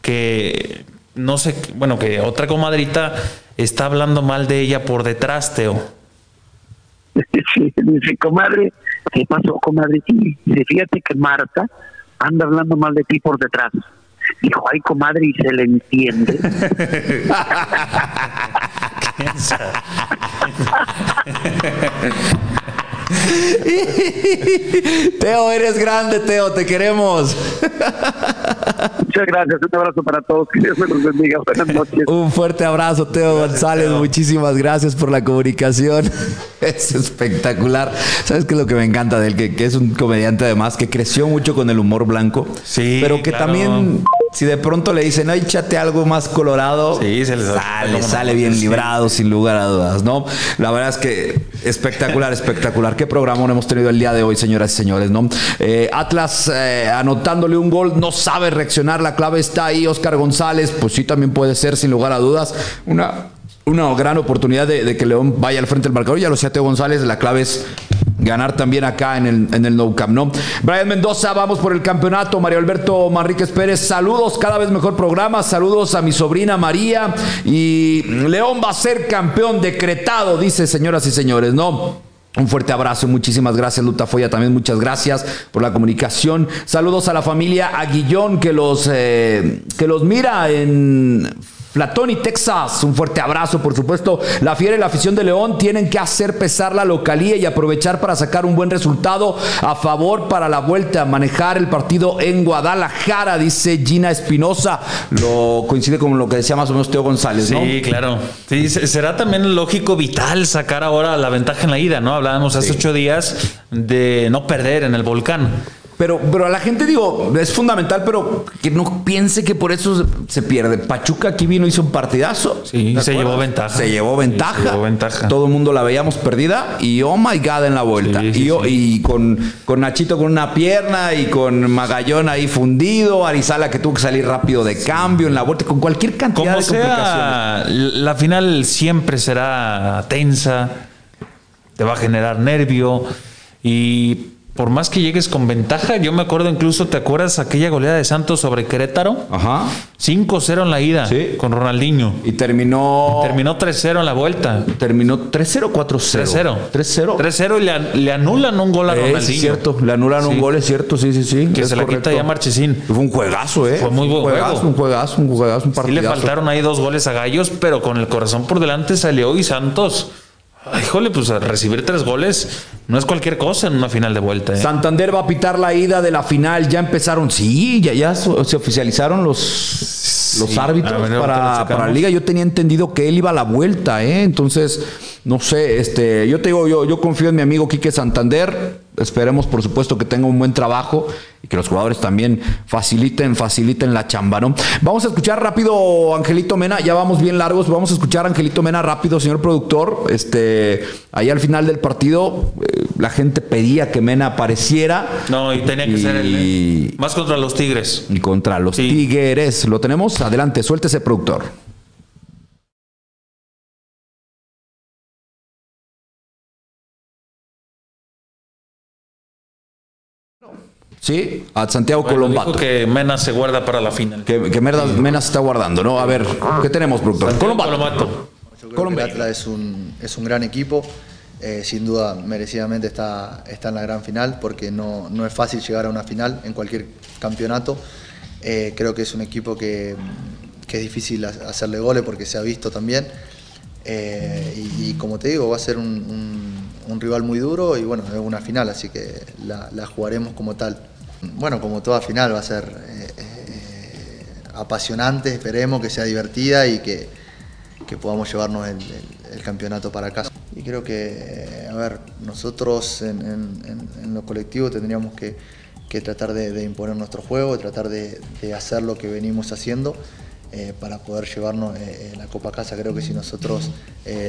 que no sé, bueno, que otra comadrita está hablando mal de ella por detrás, Teo. Sí, dice, comadre, ¿qué pasó, comadre? Dice, fíjate que Marta anda hablando mal de ti por detrás. Dijo, ay, comadre, y se le entiende. Teo, eres grande, Teo, te queremos. Muchas gracias, un abrazo para todos, que Dios me los bendiga, buenas noches. Un fuerte abrazo, Teo González, muchísimas gracias por la comunicación. Es espectacular. ¿Sabes qué es lo que me encanta de él? Que, es un comediante además que creció mucho con el humor blanco. Sí. Pero que también si de pronto le dicen, no, échate algo más colorado, sí, se sale, sale bien librado, sin lugar a dudas, ¿no? La verdad es que espectacular, espectacular. Qué programa hemos tenido el día de hoy, señoras y señores, ¿no? Eh, Atlas eh, anotándole un gol, no sabe reaccionar, la clave está ahí. Oscar González, pues sí, también puede ser, sin lugar a dudas, una, una gran oportunidad de, que León vaya al frente del marcador. Ya lo decía Teo González, la clave es ganar también acá en el, en el No Camp, ¿no? Brian Mendoza, vamos por el campeonato. Mario Alberto Manríquez Pérez, saludos, cada vez mejor programa. Saludos a mi sobrina María. Y León va a ser campeón decretado, dice señoras y señores, ¿no? Un fuerte abrazo, muchísimas gracias Luta Foya, también muchas gracias por la comunicación. Saludos a la familia Aguillón que los, eh, que los mira en Platón y Texas, un fuerte abrazo, por supuesto. La Fiera y la afición de León tienen que hacer pesar la localía y aprovechar para sacar un buen resultado a favor para la vuelta, a manejar el partido en Guadalajara, dice Gina Espinosa. Lo coincide con lo que decía más o menos Teo González, ¿no? Sí, claro. Sí, será también lógico, vital sacar ahora la ventaja en la ida, ¿no? Hablábamos hace ocho días de no perder en el volcán. Pero, pero a la gente digo, es fundamental, pero que no piense que por eso se pierde. Pachuca aquí vino, hizo un partidazo. Sí, se llevó ventaja. Se llevó ventaja. se llevó ventaja. Todo el mundo la veíamos perdida y oh my god en la vuelta. y, y con, con, Nachito con una pierna y con Magallón ahí fundido, Arizala que tuvo que salir rápido de cambio en la vuelta, con cualquier cantidad de sea, La final siempre será tensa, te va a generar nervio y por más que llegues con ventaja, yo me acuerdo incluso, ¿te acuerdas aquella goleada de Santos sobre Querétaro? Ajá. 5-0 en la ida sí. con Ronaldinho. Y terminó. terminó 3-0 en la vuelta. Terminó 3-0 4-0. 3-0. 3-0. 3-0 y le, le, anulan un gol a Ronaldinho. Es cierto, le anulan un gol, es cierto, sí, sí, sí. Que se la quita ya Marchesín. Fue un juegazo, ¿eh? Fue muy buen un juegazo, juego. Un juegazo, un juegazo, un partidazo. Sí le faltaron ahí dos goles a Gallos, pero con el corazón por delante salió y Santos Híjole, pues recibir tres goles no es cualquier cosa en una final de vuelta. ¿eh? Santander va a pitar la ida de la final. Ya empezaron, sí, ya, ya se oficializaron los, los árbitros para, para, la liga. Yo tenía entendido que él iba a la vuelta, ¿eh? Entonces, no sé, este, yo te digo, yo, yo confío en mi amigo Quique Santander. Esperemos, por supuesto, que tenga un buen trabajo y que los jugadores también faciliten, faciliten la chamba, ¿no? Vamos a escuchar rápido Angelito Mena, ya vamos bien largos, vamos a escuchar Angelito Mena rápido, señor productor. Este, ahí al final del partido, eh, la gente pedía que Mena apareciera. No, y tenía que ser él. ¿eh? Más contra los Tigres. Y contra los Tigres. ¿Lo tenemos? Adelante, suéltese, productor. Sí, a Santiago bueno, Colombato. que Mena se guarda para la final. Que, Mena, se está guardando, ¿no? A ver, ¿qué tenemos, productor? Colombato. Yo creo que el Atlas es un, es un gran equipo. Eh, sin duda, merecidamente está, está en la gran final, porque no, no es fácil llegar a una final en cualquier campeonato. Eh, creo que es un equipo que, que, es difícil hacerle goles porque se ha visto también. Eh, y, como te digo, va a ser un, un, rival muy duro y bueno, es una final, así que la, jugaremos como tal bueno, como toda final va a ser eh, eh, apasionante, esperemos que sea divertida y que, podamos llevarnos el, campeonato para casa. Y creo que, a ver, nosotros en, lo colectivo tendríamos que, tratar de, imponer nuestro juego, tratar de, hacer lo que venimos haciendo. Eh, para poder llevarnos la Copa a casa. Creo que si nosotros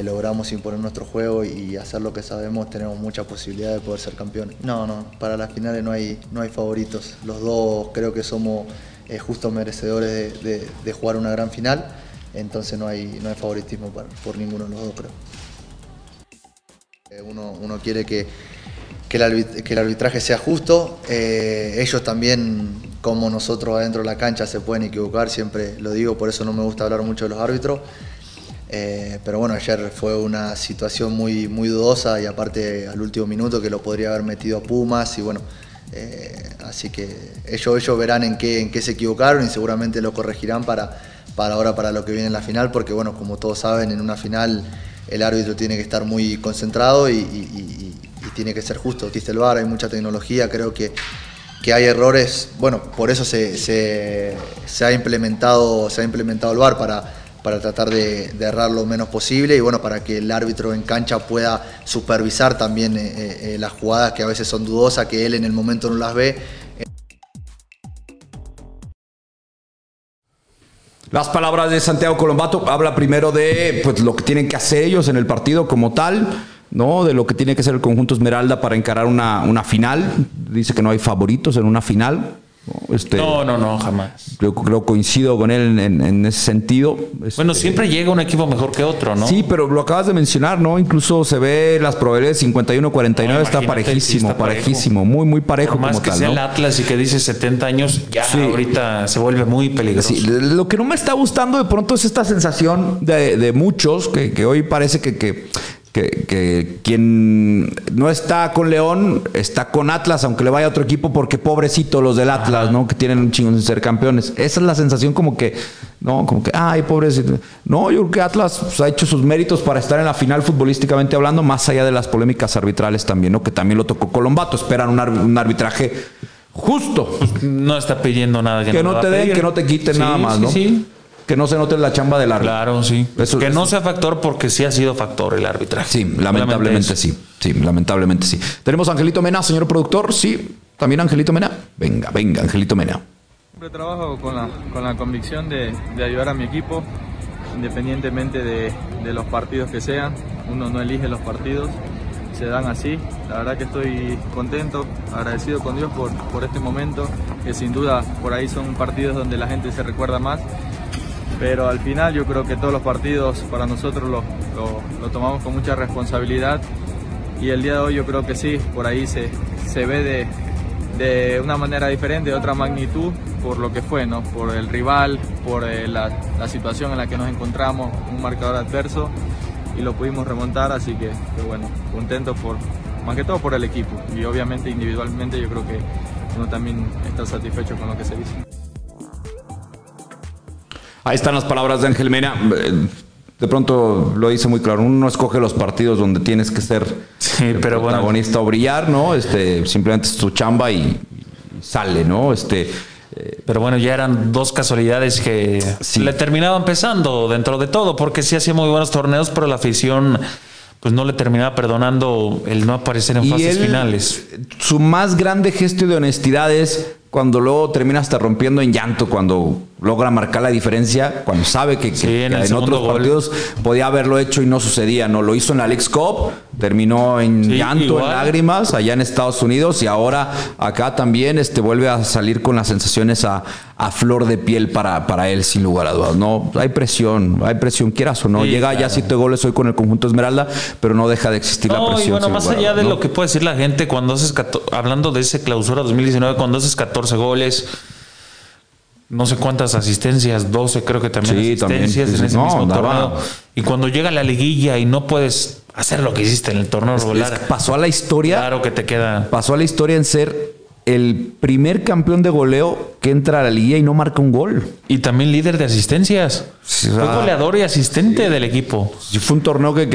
logramos imponer nuestro juego y hacer lo que sabemos, tenemos mucha posibilidad de poder ser campeones. No, no, para las finales no hay, no hay favoritos. Los dos creo que somos eh, justos merecedores de, jugar una gran final, entonces no hay, no hay favoritismo por ninguno de los dos, creo. Eh, uno, uno quiere que, que, el arbitraje sea justo. Eh, ellos también, como nosotros adentro de la cancha, se pueden equivocar, siempre lo digo, por eso no me gusta hablar mucho de los árbitros. Eh, pero bueno, ayer fue una situación muy, muy dudosa y aparte al último minuto que lo podría haber metido a Pumas y bueno, eh, así que ellos, ellos verán en qué, en qué se equivocaron y seguramente lo corregirán para, para ahora, para lo que viene en la final, porque bueno, como todos saben, en una final el árbitro tiene que estar muy concentrado y, tiene que ser justo. Existe el VAR, hay mucha tecnología, creo que que hay errores, bueno, por eso se, se, ha implementado, se ha implementado el VAR para, para tratar de, errar lo menos posible y bueno, para que el árbitro en cancha pueda supervisar también eh, eh, las jugadas que a veces son dudosas, que él en el momento no las ve. Las palabras de Santiago Colombato habla primero de pues, lo que tienen que hacer ellos en el partido como tal ¿no? De lo que tiene que ser el conjunto Esmeralda para encarar una, una final. Dice que no hay favoritos en una final. Este, no, no, no, jamás. Yo creo coincido con él en, en ese sentido. Este, bueno, siempre llega un equipo mejor que otro, ¿no? Sí, pero lo acabas de mencionar, ¿no? Incluso se ve las probabilidades 51-49, no, está parejísimo, está parejísimo, muy, muy parejo. más que sea el Atlas y que dice 70 años, ya ahorita se vuelve muy peligroso. Sí, lo que no me está gustando de pronto es esta sensación de, de muchos que, que, hoy parece que, que que, quien no está con León está con Atlas, aunque le vaya a otro equipo, porque pobrecito los del Atlas, ¿no? Que tienen un chingo de ser campeones. Esa es la sensación como que, ¿no? Como que, ay, pobrecito. No, yo creo que Atlas pues, ha hecho sus méritos para estar en la final futbolísticamente hablando, más allá de las polémicas arbitrales también, ¿no? Que también lo tocó Colombato. Esperan un, arbitraje justo. No está pidiendo nada que, que no, te den, que no te quiten nada más, ¿no? Sí que no se note la chamba del árbitro. Claro, sí. que no sea factor porque sí ha sido factor el arbitraje. Sí, lamentablemente sí. Sí, lamentablemente sí. Tenemos a Angelito Mena, señor productor. Sí, también Angelito Mena. Venga, venga, Angelito Mena. Siempre trabajo con la, con la convicción de, de ayudar a mi equipo, independientemente de, de los partidos que sean. Uno no elige los partidos, se dan así. La verdad que estoy contento, agradecido con Dios por, por este momento, que sin duda por ahí son partidos donde la gente se recuerda más pero al final yo creo que todos los partidos para nosotros lo, lo, tomamos con mucha responsabilidad y el día de hoy yo creo que sí, por ahí se, se ve de, de, una manera diferente, de otra magnitud, por lo que fue, ¿no? por el rival, por eh, la, la, situación en la que nos encontramos, un marcador adverso y lo pudimos remontar, así que, que bueno, contento por, más que todo por el equipo y obviamente individualmente yo creo que uno también está satisfecho con lo que se hizo. Ahí están las palabras de Ángel Mena. De pronto lo dice muy claro, uno escoge los partidos donde tienes que ser pero protagonista o brillar, ¿no? Este, simplemente es tu chamba y, sale, ¿no? Este, eh, pero bueno, ya eran dos casualidades que le terminaba empezando dentro de todo, porque sí hacía muy buenos torneos, pero la afición pues no le terminaba perdonando el no aparecer en fases finales. Su más grande gesto de honestidad es cuando luego termina hasta rompiendo en llanto cuando logra marcar la diferencia, cuando sabe que, en, otros partidos podía haberlo hecho y no sucedía, ¿no? Lo hizo en la League Cup, terminó en llanto, en lágrimas, allá en Estados Unidos y ahora acá también este, vuelve a salir con las sensaciones a, flor de piel para, para él, sin lugar a dudas. No, hay presión, hay presión, quieras o no. Llega ya siete goles hoy con el conjunto Esmeralda, pero no deja de existir la presión. Y bueno, más allá de lo que puede decir la gente cuando haces, hablando de ese clausura 2019, cuando haces 14 goles no sé cuántas asistencias, 12 creo que también asistencias en ese mismo torneo. Y cuando llega la liguilla y no puedes hacer lo que hiciste en el torneo regular. pasó a la historia. Claro que te queda. Pasó a la historia en ser el primer campeón de goleo que entra a la liga y no marca un gol. Y también líder de asistencias. fue goleador y asistente del equipo. fue un torneo que...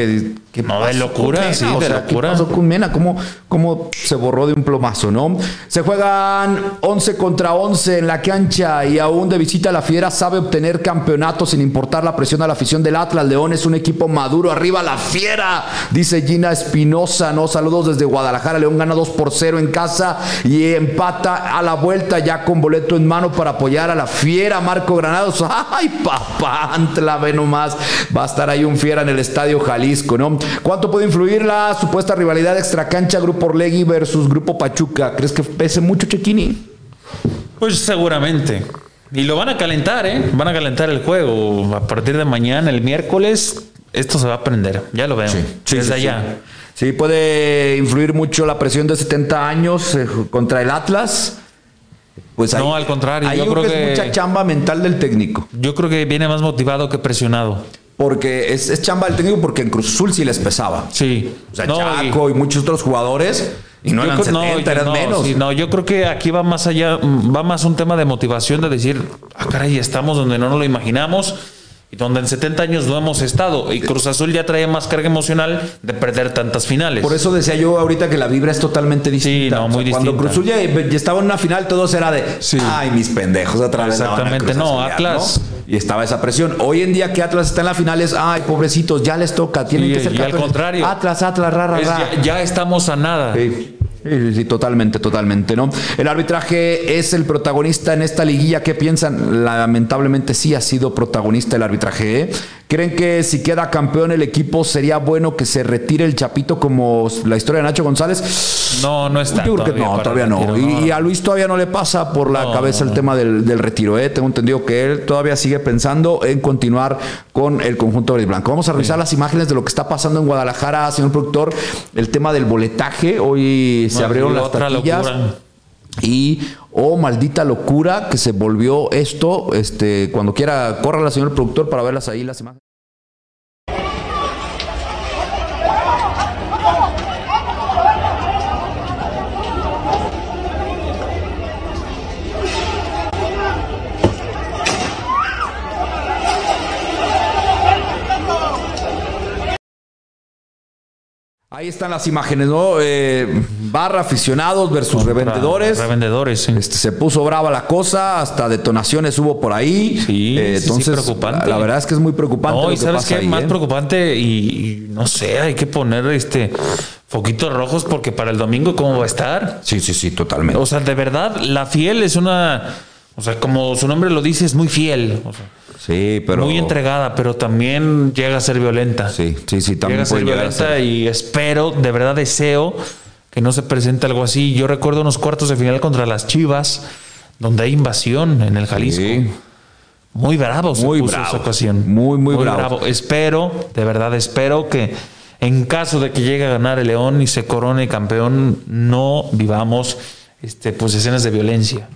que, no, de locura, sí, de locura. pasó con Mena? ¿Cómo, ¿Cómo, se borró de un plomazo, no? Se juegan 11 contra 11 en la cancha y aún de visita la Fiera sabe obtener campeonato sin importar la presión a la afición del Atlas. León es un equipo maduro. Arriba la Fiera, dice Gina Espinosa, ¿no? Saludos desde Guadalajara. León gana 2 por 0 en casa y empata a la vuelta ya con boleto en mano para apoyar a la fiera Marco Granados. ¡Ay, papá! Antla, ve nomás. Va a estar ahí un fiera en el Estadio Jalisco, ¿no? ¿Cuánto puede influir la supuesta rivalidad extracancha Grupo Orlegui versus Grupo Pachuca? ¿Crees que pese mucho Chequini? Pues seguramente. Y lo van a calentar, ¿eh? Van a calentar el juego. A partir de mañana, el miércoles, esto se va a prender. Ya lo veo. Sí, Desde allá. Sí, puede influir mucho la presión de 70 años eh, contra el Atlas. Pues no, al contrario. yo creo que, es mucha chamba mental del técnico. Yo creo que viene más motivado que presionado. Porque es, chamba del técnico porque en Cruz Azul sí les pesaba. Sí. O sea, Chaco y, muchos otros jugadores. Y no eran 70, eran menos. no, yo creo que aquí va más allá, va más un tema de motivación de decir, ah, caray, estamos donde no nos lo imaginamos donde en 70 años no hemos estado. Y Cruz Azul ya trae más carga emocional de perder tantas finales. Por eso decía yo ahorita que la vibra es totalmente distinta. Sí, no, muy Cuando distinta. Cruz Azul ya, ya estaba en una final, todos era de, Sí. ay, mis pendejos, otra vez. Exactamente, no, Azulear", Atlas. Y estaba esa presión. Hoy en día que Atlas está en la final es, ay, pobrecitos, ya les toca, tienen Y- que ser y al campeones". contrario. Atlas, Atlas, ra, ra, Es- ra. ya, ya estamos a nada. Sí. Sí, totalmente, totalmente, ¿no? El arbitraje es el protagonista en esta liguilla. ¿Qué piensan? Lamentablemente sí ha sido protagonista el arbitraje. ¿Creen que si queda campeón el equipo sería bueno que se retire el Chapito como la historia de Nacho González? No, no está. Yo creo que no, todavía no. retiro, Y, y a Luis todavía no le pasa por la No, cabeza el tema del, del retiro. ¿eh? Tengo entendido que él todavía sigue pensando en continuar con el conjunto verde blanco. Vamos a revisar las imágenes de lo que está pasando en Guadalajara, señor productor. El tema del boletaje. Hoy se abrieron las taquillas. locura. Y, oh, maldita locura que se volvió esto. Este, cuando quiera, córrala, señor productor, para verlas ahí las imágenes. Ahí están las imágenes, ¿no? Eh, barra aficionados versus revendedores. Revendedores, sí. Este, se puso brava la cosa, hasta detonaciones hubo por ahí. Sí, Eh, sí, sí, entonces, preocupante. La, verdad es que es muy preocupante. No, lo y que sabes qué, ahí, más ¿eh? preocupante y, y no sé, hay que poner este foquitos rojos porque para el domingo cómo va a estar. Sí, sí, sí, totalmente. O sea, de verdad, la fiel es una, o sea, como su nombre lo dice, es muy fiel, o sea, sí, pero. muy entregada, pero también llega a ser violenta. Sí, sí, sí, llega también a ser a violenta ser. y espero, de verdad deseo que no se presente algo así. Yo recuerdo unos cuartos de final contra las Chivas, donde hay invasión en el Jalisco. Sí. Muy bravo se Muy puso bravo. esa ocasión. Muy, muy bravo. Espero, de verdad, espero que en caso de que llegue a ganar el León y se corone campeón, no vivamos este, pues, escenas de violencia.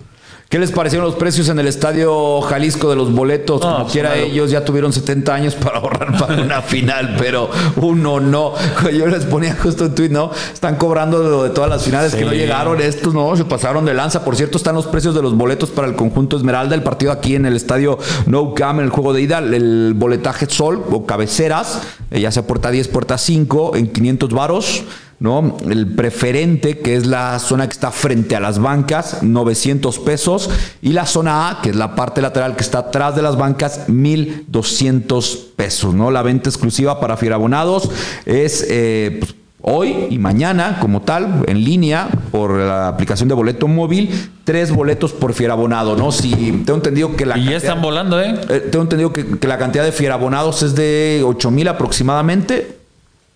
¿Qué les parecieron los precios en el estadio Jalisco de los boletos? No, Como quiera, ellos ya tuvieron 70 años para ahorrar para una final, pero uno no. Yo les ponía justo un tweet, ¿no? Están cobrando de, lo de todas las finales que no llegaron. Estos no, se pasaron de lanza. Por cierto, están los precios de los boletos para el conjunto Esmeralda. El partido aquí en el estadio No Cam, en el juego de ida. El boletaje Sol o cabeceras, eh, ya sea puerta 10, puerta 5, en 500 varos. ¿No? El preferente, que es la zona que está frente a las bancas, 900 pesos. Y la zona A, que es la parte lateral que está atrás de las bancas, 1200 pesos, ¿no? La venta exclusiva para fierabonados es eh, pues, hoy y mañana, como tal, en línea, por la aplicación de boleto móvil, tres boletos por fierabonado, ¿no? Si tengo entendido que la Y ya cantidad- están volando, ¿eh? eh, tengo entendido que, que la cantidad de fierabonados es de 8 mil aproximadamente.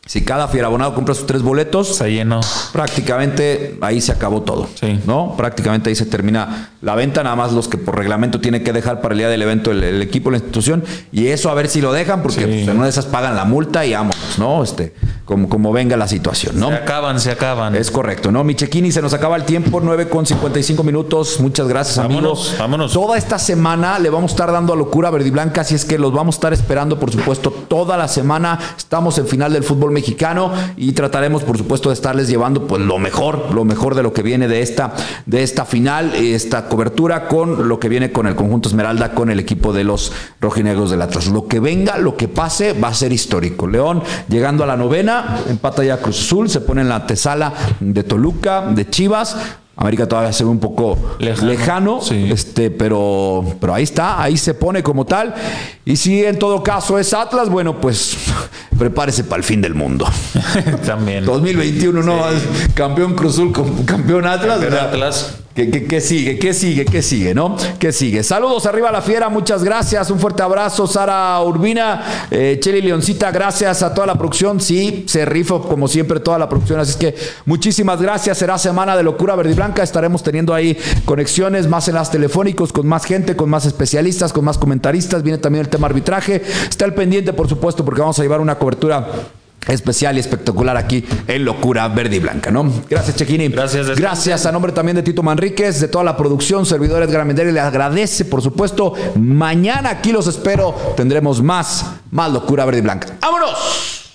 Si cada fierabonado compra sus tres boletos, Se llenó. prácticamente ahí se acabó todo. Sí. ¿No? Prácticamente ahí se termina la venta, nada más los que por reglamento tiene que dejar para el día del evento el, el equipo, la institución. Y eso a ver si lo dejan, porque Sí. pues, en una de esas pagan la multa y vámonos, ¿no? Este, como, como venga la situación, ¿no? Se acaban, se acaban. Es correcto, ¿no? Michequini, se nos acaba el tiempo, 9 con 55 minutos. Muchas gracias, Vámonos, amigos. vámonos. Toda esta semana le vamos a estar dando a locura verde y blanca, así es que los vamos a estar esperando, por supuesto, toda la semana. Estamos en final del fútbol mexicano y trataremos, por supuesto, de estarles llevando pues lo mejor, lo mejor de lo que viene de esta, de esta final, esta cobertura con lo que viene con el conjunto Esmeralda, con el equipo de los rojinegros del Atlas. Lo que venga, lo que pase, va a ser histórico. León llegando a la novena, empata ya Cruz Azul, se pone en la antesala de Toluca, de Chivas. América todavía se ve un poco lejano, Lejano, sí. este, pero, pero ahí está, ahí se pone como tal. Y si en todo caso es Atlas, bueno, pues prepárese para el fin del mundo. También. 2021, ¿no? Campeón Cruzul, campeón Atlas. Campeón Atlas. ¿Qué, qué, sigue? ¿Qué sigue? ¿Qué sigue? ¿No? ¿Qué sigue? Saludos arriba a la fiera, muchas gracias. Un fuerte abrazo, Sara Urbina, eh, Cheli Leoncita, gracias a toda la producción. Sí, se rifa como siempre toda la producción. Así es que muchísimas gracias. Será semana de locura verde y blanca. Estaremos teniendo ahí conexiones, más enlaces telefónicos, con más gente, con más especialistas, con más comentaristas. Viene también el tema arbitraje. Está al pendiente, por supuesto, porque vamos a llevar una cobertura especial y espectacular aquí en Locura Verde y Blanca, ¿no? Gracias, Chequini. Gracias. Gracias a nombre también de Tito Manríquez, de toda la producción, servidor Edgar Menderi, le agradece, por supuesto. Mañana aquí los espero. Tendremos más, más Locura Verde y Blanca. ¡Vámonos!